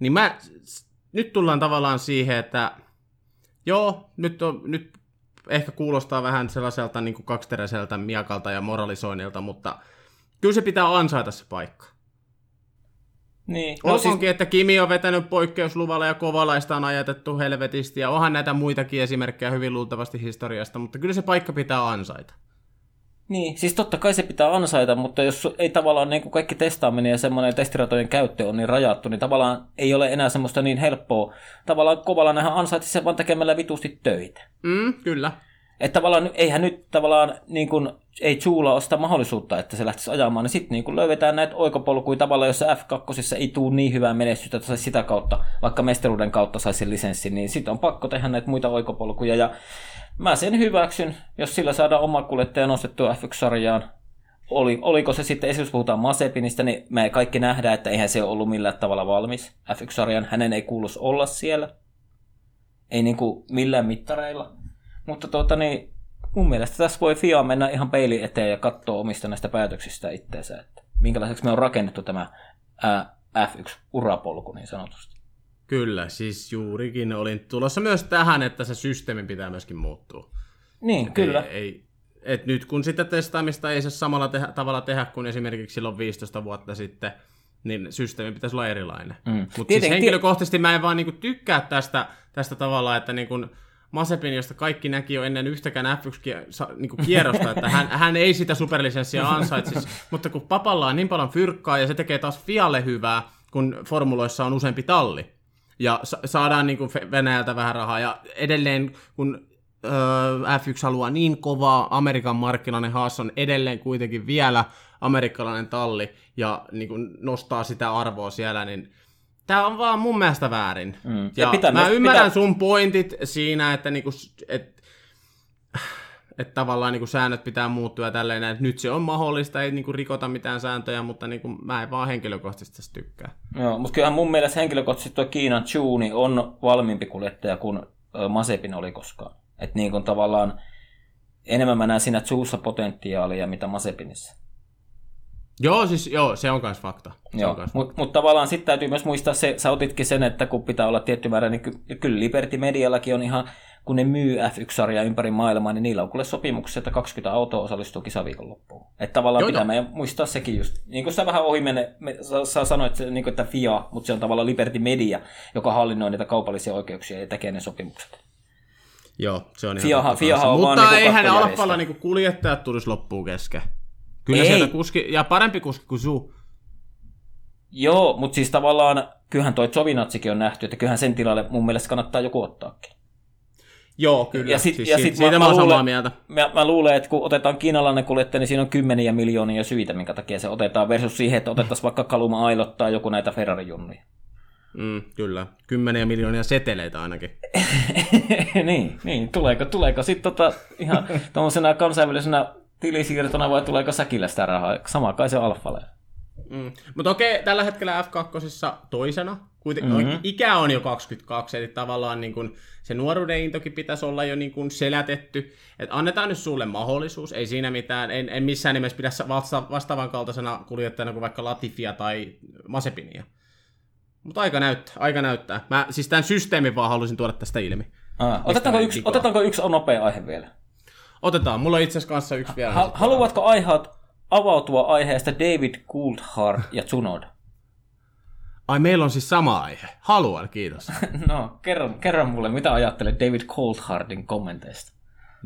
Niin mä, nyt tullaan tavallaan siihen, että joo, nyt, on, nyt ehkä kuulostaa vähän sellaiselta niin kuin kaksiteräiseltä miakalta ja moralisoinnilta, mutta kyllä se pitää ansaita se paikka. Niin. No, Olkoonkin, siis... että Kimi on vetänyt poikkeusluvalla ja Kovalaista on ajatettu helvetisti ja onhan näitä muitakin esimerkkejä hyvin luultavasti historiasta, mutta kyllä se paikka pitää ansaita. Niin, siis totta kai se pitää ansaita, mutta jos ei tavallaan niin kuin kaikki testaaminen ja semmoinen testiratojen käyttö on niin rajattu, niin tavallaan ei ole enää semmoista niin helppoa. Tavallaan kovalla nähdään ansaitsi sen vaan tekemällä vitusti töitä. Mm, kyllä. Että tavallaan eihän nyt tavallaan niin kuin, ei Juula ole sitä mahdollisuutta, että se lähtisi ajamaan, niin sitten niin löydetään näitä oikopolkuja tavallaan, jossa F2 ei tule niin hyvää menestystä, että saisi sitä kautta, vaikka mestaruuden kautta saisi lisenssin, niin sitten on pakko tehdä näitä muita oikopolkuja. Ja mä sen hyväksyn, jos sillä saadaan oma kuljettaja nostettua F1-sarjaan. Oli, oliko se sitten, esimerkiksi puhutaan Masepinista, niin me kaikki nähdään, että eihän se ollut millään tavalla valmis F1-sarjan. Hänen ei kuuluisi olla siellä. Ei niin kuin millään mittareilla. Mutta tuota, niin, mun mielestä tässä voi FIA mennä ihan peili eteen ja katsoa omista näistä päätöksistä itseensä, että minkälaiseksi me on rakennettu tämä ää, F1-urapolku niin sanotusti. Kyllä, siis juurikin olin tulossa myös tähän, että se systeemi pitää myöskin muuttua. Niin, kyllä. Ei, ei, et nyt kun sitä testaamista ei se samalla tehdä, tavalla tehdä kuin esimerkiksi silloin 15 vuotta sitten, niin systeemi pitäisi olla erilainen. Mm. Mutta siis henkilökohtaisesti mä en vaan niinku tykkää tästä, tästä tavalla, että niinku, Masepin, josta kaikki näki jo ennen yhtäkään F1-kierrosta, niin että hän, hän ei sitä superlisenssia ansaitsisi, mutta kun papalla on niin paljon fyrkkaa ja se tekee taas Fialle hyvää, kun formuloissa on useampi talli, ja sa- saadaan niin kuin Venäjältä vähän rahaa, ja edelleen kun öö, F1 haluaa niin kovaa Amerikan markkinoinen Haas on edelleen kuitenkin vielä amerikkalainen talli, ja niin kuin nostaa sitä arvoa siellä, niin Tämä on vaan mun mielestä väärin. Mm. Ja, ja pitää mä myös, ymmärrän pitää... sun pointit siinä, että niinku, et, et tavallaan niinku säännöt pitää muuttua ja tälleen, että nyt se on mahdollista, ei niinku rikota mitään sääntöjä, mutta niinku mä en vaan henkilökohtaisesti tästä tykkää. Joo, mutta kyllähän mun mielestä henkilökohtaisesti tuo Kiinan Chuni on valmiimpi kuljettaja kuin Masepin oli koskaan. Että niin kuin tavallaan enemmän mä näen siinä Chuussa potentiaalia, mitä Masepinissa. Joo, siis joo, se on myös fakta. mutta mut tavallaan sitten täytyy myös muistaa se, sä otitkin sen, että kun pitää olla tietty määrä, niin ky- kyllä Liberty Mediallakin on ihan, kun ne myy F1-sarjaa ympäri maailmaa, niin niillä on kuule sopimuksia, että 20 autoa osallistuu kisaviikonloppuun. Että tavallaan joo, pitää meidän muistaa sekin just. Niin kuin sä vähän ohi mene, me, sä, sä sanoit, että, niin kuin, että FIA, mutta se on tavallaan Liberty Media, joka hallinnoi niitä kaupallisia oikeuksia ja tekee ne sopimukset. Joo, se on ihan Fiaha, Fiaha on Mutta niin eihän alppalla niin kuljettajat tulisi loppuun kesken. Kyllä Ei. sieltä kuski, ja parempi kuski kuin Zu. Joo, mutta siis tavallaan, kyllähän toi Jovinatsikin on nähty, että kyllähän sen tilalle mun mielestä kannattaa joku ottaakin. Joo, kyllä. Ja sit, siis ja sit siitä mä, mä, luulen, samaa mieltä. Mä, mä luulen, että kun otetaan kiinalainen kuljettaja, niin siinä on kymmeniä miljoonia syitä, minkä takia se otetaan, versus siihen, että otettaisiin vaikka Kaluma Ailot tai joku näitä Ferrari-junnuja. Mm, kyllä, kymmeniä miljoonia seteleitä ainakin. niin, niin, tuleeko, tuleeko sitten tota, ihan tuommoisena kansainvälisenä tilisiirtona vai tuleeko säkillä sitä rahaa? Sama kai se alfalle. Mm. Mutta okei, tällä hetkellä F2 toisena. Kuitenkin mm-hmm. ikä on jo 22, eli tavallaan niin kun se nuoruuden intokin pitäisi olla jo niin kun selätetty. Et annetaan nyt sulle mahdollisuus, ei siinä mitään, en, en missään nimessä pidä vasta, vastaavan kaltaisena kuljettajana kuin vaikka Latifia tai Masepinia. Mutta aika näyttää, aika näyttää. Mä siis tämän systeemin vaan halusin tuoda tästä ilmi. Ah, otetaanko, yksi, otetaanko yksi nopea aihe vielä? Otetaan, mulla on itse asiassa kanssa yksi vielä. Ha- haluatko aiheut avautua aiheesta David Coulthard ja Tsunoda? Ai, meillä on siis sama aihe. Haluan, kiitos. no, kerro, kerro mulle, mitä ajattelet David Coulthardin kommenteista?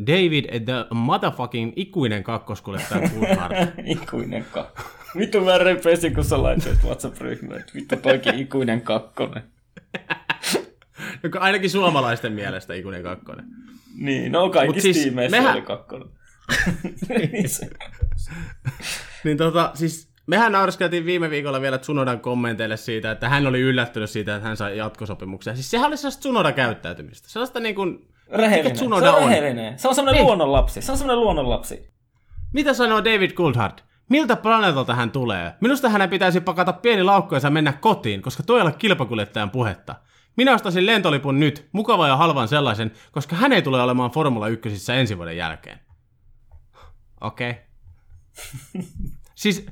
David, the motherfucking ikuinen kakkoskuljettaja Coulthard. ikuinen kakko. Vittu mä repesin, kun sä laitoit WhatsApp-ryhmään. Vittu toikin ikuinen kakkonen. Ainakin suomalaisten mielestä ikuinen kakkonen. Niin, no kaikissa siis tiimeissä mehän... oli kakkonen. niin tota, siis mehän nauriskeltiin viime viikolla vielä Tsunodan kommenteille siitä, että hän oli yllättynyt siitä, että hän sai jatkosopimuksia. Siis sehän oli sellaista Tsunoda käyttäytymistä. Sellaista niin kuin... Rehellinen. Se on rehellinen. Se on semmoinen niin. luonnonlapsi. Se on semmoinen luonnonlapsi. Mitä sanoo David Coulthard? Miltä planeetalta hän tulee? Minusta hänen pitäisi pakata pieni laukku ja mennä kotiin, koska tuo ei ole kilpakuljettajan puhetta. Minä ostasin lentolipun nyt, mukava ja halvan sellaisen, koska hän ei tule olemaan Formula 1 ensi vuoden jälkeen. Okei. Okay. siis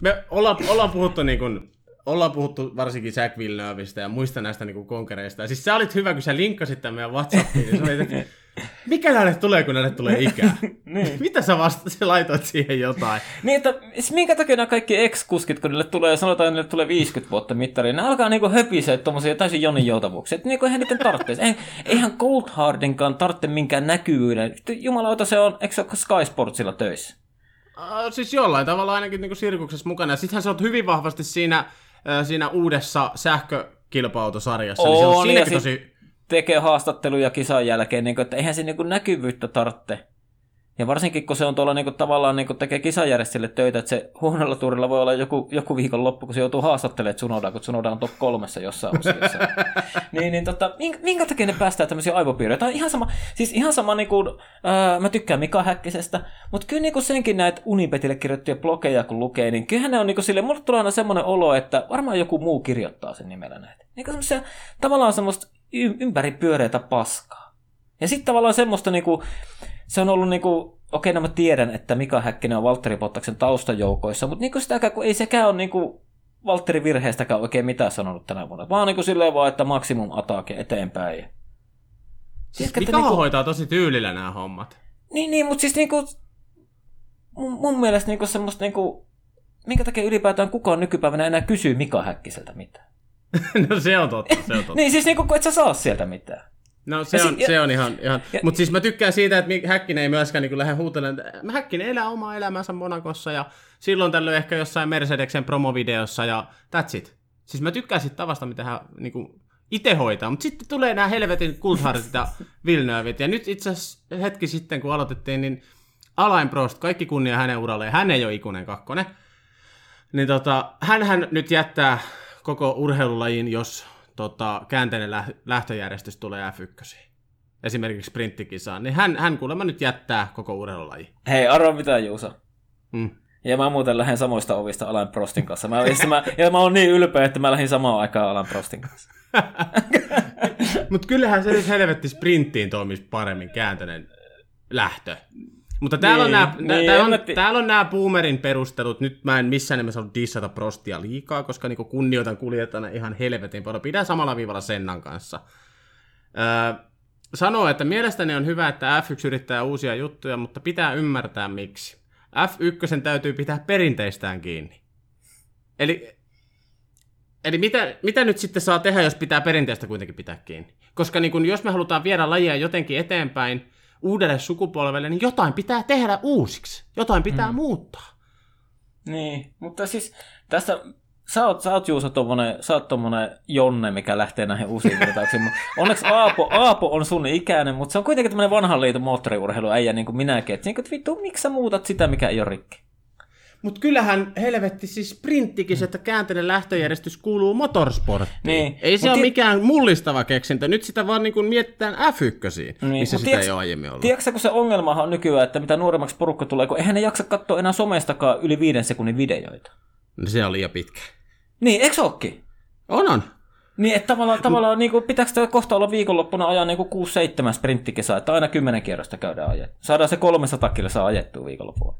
me ollaan, ollaan puhuttu niin kuin, ollaan puhuttu varsinkin Jack Villeneuveista ja muista näistä niin kuin konkereista. Ja siis sä olit hyvä, kun sä linkkasit tämän meidän Whatsappiin. Niin olit, että mikä näille tulee, kun näille tulee ikää? niin. Mitä sä vasta sä laitoit siihen jotain? niin, että siis minkä takia nämä kaikki ex-kuskit, kun niille tulee, sanotaan, että niille tulee 50 vuotta mittariin, ne alkaa niinku höpiseä tuommoisia täysin jonin joutavuuksia. Että niinku eihän niiden tarvitse. Eihän, eihän Coldhardinkaan tarvitse minkään näkyvyyden. Jumalauta se on, eikö se ole Sky Sportsilla töissä? Uh, siis jollain tavalla ainakin niinku sirkuksessa mukana. Sittenhän sä oot hyvin vahvasti siinä, uh, siinä uudessa sähkökilpa-autosarjassa. On, niin se on siinäkin tosi... tekee haastatteluja kisan jälkeen, niin kuin, että eihän se niin kuin näkyvyyttä tarvitse. Ja varsinkin kun se on tuolla niinku, tavallaan niinku, tekee kisajärjestille töitä, että se huonolla tuurilla voi olla joku, joku viikon loppu, kun se joutuu haastattelemaan Tsunodaa, kun Tsunoda on top kolmessa jossain osiossa. niin, niin tota, minkä, minkä takia ne päästää tämmöisiä aivopiirejä? Tämä on ihan sama, siis ihan sama, niinku, ää, mä tykkään Mika Häkkisestä, mutta kyllä niinku senkin näitä Unipetille kirjoittuja blogeja kun lukee, niin kyllähän ne on niinku sille, mulle tulee aina semmoinen olo, että varmaan joku muu kirjoittaa sen nimellä näitä. Niinku tavallaan semmoista ympäri pyöreitä paskaa. Ja sitten tavallaan semmoista niinku, se on ollut niinku, okei, no mä tiedän, että Mika Häkkinen on Valtteri Pottaksen taustajoukoissa, mutta niinku sitäkään, kun ei sekään ole niinku Valtteri virheestäkään oikein mitään sanonut tänä vuonna. Vaan niinku silleen vaan, että maksimum atake eteenpäin. Siis Mika niinku, hoitaa tosi tyylillä nämä hommat. Niin, niin mutta siis niinku, mun, mun mielestä niinku semmoista niinku, minkä takia ylipäätään kukaan nykypäivänä enää kysyy Mika Häkkiseltä mitään. no se on totta, se on totta. niin siis niinku, et sä saa sieltä mitään. No se, on, si- se on ihan, ihan. mutta siis mä tykkään siitä, että Häkkinen ei myöskään niin lähde huutelemaan, Häkkinen elää omaa elämänsä Monakossa ja silloin tällöin ehkä jossain Mercedeksen promovideossa ja that's it. Siis mä tykkään siitä tavasta, mitä hän niin kuin, itse hoitaa, mutta sitten tulee nämä helvetin Kulthartit ja Villeneuvet ja nyt itse asiassa hetki sitten kun aloitettiin, niin Alain Prost, kaikki kunnia hänen uralleen, hän ei ole ikuinen kakkonen, niin tota, hän nyt jättää koko urheilulajin, jos tota, käänteinen lähtöjärjestys tulee F1. Esimerkiksi sprinttikisaan, niin hän, hän kuulemma nyt jättää koko urheilulaji. Hei, arvo mitä Juuso. Mm. Ja mä muuten lähden samoista ovista Alan Prostin kanssa. Mä, mä, ja mä oon niin ylpeä, että mä lähdin samaan aikaan Alan Prostin kanssa. Mutta kyllähän se nyt helvetti sprinttiin toimisi paremmin kääntöinen lähtö. Mutta täällä, niin, on nämä, niin, täällä, on, täällä on nämä boomerin perustelut. Nyt mä en missään nimessä halua dissata prostia liikaa, koska niinku kunnioitan kuljettajana ihan helvetin paljon. Pidän samalla viivalla Sennan kanssa. Öö, sanoo, että mielestäni on hyvä, että F1 yrittää uusia juttuja, mutta pitää ymmärtää miksi. F1 täytyy pitää perinteistään kiinni. Eli, eli mitä, mitä nyt sitten saa tehdä, jos pitää perinteistä kuitenkin pitää kiinni? Koska niin kun, jos me halutaan viedä lajia jotenkin eteenpäin, uudelle sukupolvelle, niin jotain pitää tehdä uusiksi. Jotain pitää mm. muuttaa. Niin, mutta siis tässä sä oot, sä oot Juuso tommonen, sä oot tommonen Jonne, mikä lähtee näihin uusiin vertauksiin. Onneksi Aapo, Aapo on sun ikäinen, mutta se on kuitenkin tämmönen vanhan liiton moottoriurheiluäijä niin kuin minäkin. Että niin vittu, miksi sä muutat sitä, mikä ei ole rikki? Mutta kyllähän helvetti siis sprinttikin, että käänteinen lähtöjärjestys kuuluu motorsporttiin. Niin. Ei se ole ti- mikään mullistava keksintö. Nyt sitä vaan niin mietitään F1, niin. missä sitä tiiäks, ei ole aiemmin ollut. Tiedätkö kun se ongelmahan on nykyään, että mitä nuoremmaksi porukka tulee, kun eihän ne jaksa katsoa enää somestakaan yli viiden sekunnin videoita. No se on liian pitkä. Niin, eikö ookin? On on. Niin, että tavallaan, tavallaan niin kuin, pitääkö kohta olla viikonloppuna ajaa niin 6-7 sprinttikesää, että aina 10 kierrosta käydään ajet. Saadaan se 300 kilsaa ajettua viikonloppuun.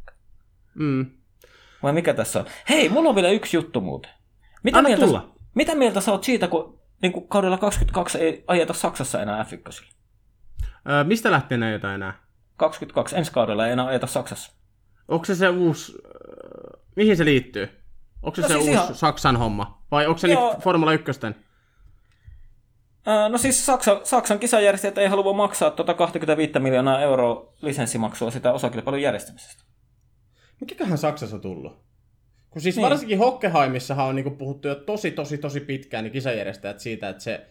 Mm. Vai mikä tässä on? Hei, mulla on vielä yksi juttu muuten. Mitä, Anna mieltä, tulla. mitä mieltä sä oot siitä, kun niin kuin kaudella 22 ei ajeta Saksassa enää F1? Öö, mistä lähtien ei ajeta enää? 22, ensi kaudella ei enää ajeta Saksassa. Onko se se uusi, mihin se liittyy? Onko se no se siis uusi ihan... Saksan homma? Vai onko se Joo. nyt Formula 1? No siis Saksa, Saksan kisajärjestäjät ei halua maksaa tuota 25 miljoonaa euroa lisenssimaksua sitä osakilpailun järjestämisestä. Mikäköhän Saksassa tullut? Kun siis niin. varsinkin Hockeheimissahan on niinku puhuttu jo tosi, tosi, tosi pitkään niin kisajärjestäjät siitä, että se...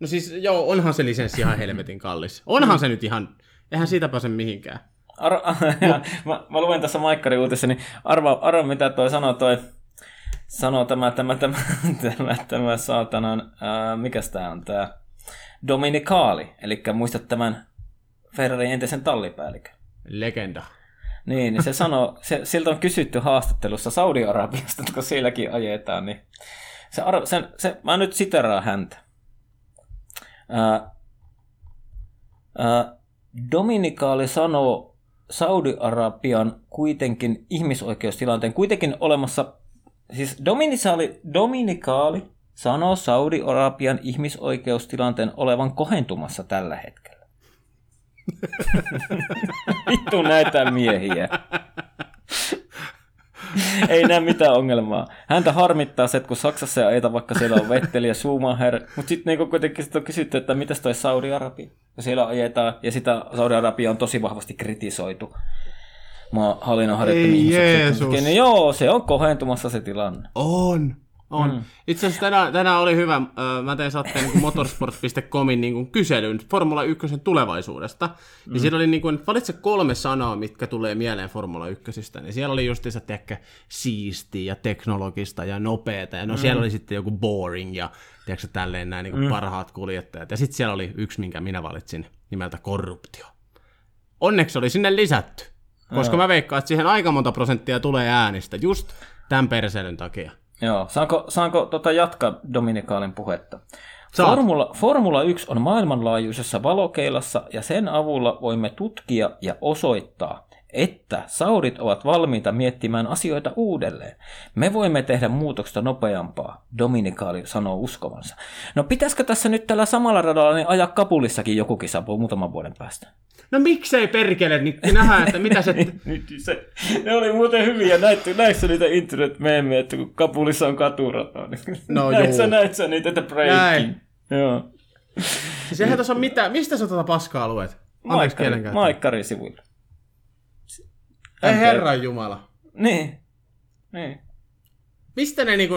No siis joo, onhan se lisenssi ihan helvetin kallis. Onhan se nyt ihan... Eihän siitä pääse mihinkään. Ar- mä, mä, luen tässä Maikkari uutissa, niin arva, arva mitä toi sanoo toi... Sanoo tämä, tämä, tämä, tämä, tämä saatanan... Ää, mikäs tää on tää? Dominikaali. Eli muistat tämän Ferrarin entisen tallipäällikön. Legenda. Niin, niin se sanoo, se, siltä on kysytty haastattelussa Saudi-Arabiasta, kun sielläkin ajetaan, niin se, se, se, mä nyt siteraan häntä. Ää, ää, Dominikaali sanoo Saudi-Arabian kuitenkin ihmisoikeustilanteen, kuitenkin olemassa, siis Dominikaali, Dominikaali sanoo Saudi-Arabian ihmisoikeustilanteen olevan kohentumassa tällä hetkellä. Vittu näitä miehiä. Ei näe mitään ongelmaa. Häntä harmittaa se, että kun Saksassa ja Eita, vaikka siellä on Vetteli ja Schumacher, mutta sitten niinku kuitenkin sit on kysytty, että mitäs toi Saudi-Arabia? Ja siellä ajetaan, ja sitä Saudi-Arabia on tosi vahvasti kritisoitu. Maa hallinnon harjoittamia Ei Jeesus. Niin joo, se on kohentumassa se tilanne. On. On. Mm. Itse asiassa tänään, tänään oli hyvä, mä tein satteen niin motorsport.comin niin kuin kyselyn Formula 1 tulevaisuudesta. Mm. Niin siellä oli niin kuin, valitse kolme sanaa, mitkä tulee mieleen Formula 1. Niin siellä oli just se, tiedäkö, siistiä ja teknologista ja nopeeta. Ja no mm. siellä oli sitten joku boring ja tiedätkö, tälleen näin niin kuin mm. parhaat kuljettajat. Ja sitten siellä oli yksi, minkä minä valitsin nimeltä korruptio. Onneksi oli sinne lisätty, koska mä veikkaan, että siihen aika monta prosenttia tulee äänistä just tämän perseilyn takia. Joo, saanko, saanko tota jatkaa Dominikaalin puhetta? Formula, Formula 1 on maailmanlaajuisessa valokeilassa ja sen avulla voimme tutkia ja osoittaa, että saurit ovat valmiita miettimään asioita uudelleen. Me voimme tehdä muutoksesta nopeampaa, Dominikaali sanoo uskovansa. No pitäisikö tässä nyt tällä samalla radalla niin ajaa Kapulissakin joku kisa muutaman vuoden päästä? No miksei perkele, niin nähdään, että mitä se... se... Ne oli muuten hyviä, näitte, näissä niitä internet että kun Kapulissa on katurata, niin no näit sä, näit sä niitä, että breaking. Joo. Sehän tuossa on mitä, mistä sä tuota paskaa luet? Maikkari, Maikkari sivuilla. Ei herran jumala. Niin. niin. Mistä ne niinku...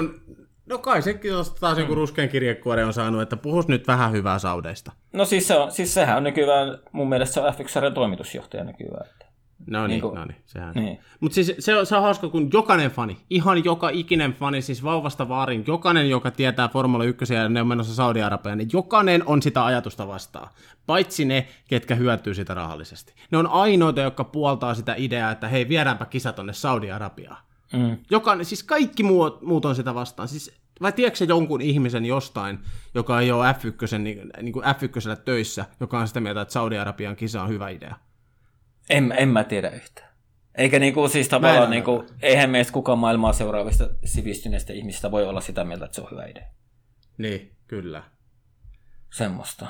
No kai sekin taas mm. joku ruskean kirjekuori on saanut, että puhus nyt vähän hyvää saudeista. No siis, se on, siis sehän on nykyään, mun mielestä se on F1 toimitusjohtaja nykyään. Että. No niin, niin no niin, sehän. Niin. Mutta siis se on, se on hauska, kun jokainen fani, ihan joka ikinen fani, siis vauvasta vaarin, jokainen, joka tietää Formula 1 ja ne on menossa Saudi-Arabiaan, niin jokainen on sitä ajatusta vastaan. Paitsi ne, ketkä hyötyy sitä rahallisesti. Ne on ainoita, jotka puoltaa sitä ideaa, että hei, viedäänpä kisa tonne Saudi-Arabiaan. Mm. Jokainen, siis kaikki muut, muut on sitä vastaan. Siis vai tiedätkö jonkun ihmisen jostain, joka ei ole F1, niin, niin kuin F1 töissä, joka on sitä mieltä, että Saudi-Arabian kisa on hyvä idea? En, en mä tiedä yhtään. Eikä niinku, siis tavallaan, niinku, eihän meistä kukaan maailmaa seuraavista sivistyneistä ihmistä voi olla sitä mieltä, että se on hyvä idea. Niin, kyllä. Semmoista.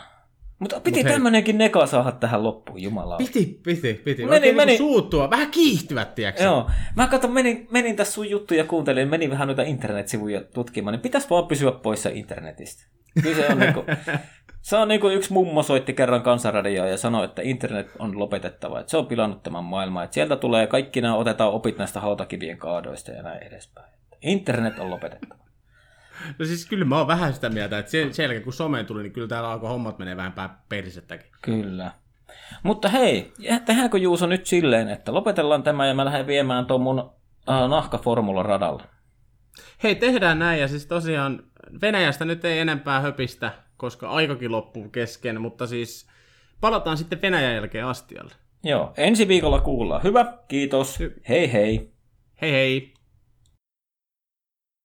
Mutta piti Mut tämmönenkin neka saada tähän loppuun, jumala. Piti, piti, piti. Meni, Oikein meni. Niin suuttua, vähän kiihtyvät, tiedätkö? Joo. Mä katson, menin, menin tässä sun juttuja kuuntelemaan, menin vähän noita internetsivuja tutkimaan, niin pitäisi vaan pysyä poissa internetistä. Kyllä se on niinku, Se on niin kuin yksi mummo soitti kerran kansanradioon ja sanoi, että internet on lopetettava, että se on pilannut tämän maailman, että sieltä tulee kaikki nämä, otetaan opit näistä hautakivien kaadoista ja näin edespäin. Internet on lopetettava. No siis kyllä mä oon vähän sitä mieltä, että sen, sen jälkeen kun someen tuli, niin kyllä täällä alkoi hommat menee vähän päin perisettäkin. Kyllä. Mutta hei, tehdäänkö Juuso nyt silleen, että lopetellaan tämä ja mä lähden viemään tuon mun äh, nahkaformula radalla. Hei, tehdään näin ja siis tosiaan Venäjästä nyt ei enempää höpistä koska aikakin loppuu kesken, mutta siis palataan sitten Venäjän jälkeen astialle. Joo, ensi viikolla kuullaan. Hyvä, kiitos. Hei hei. Hei hei.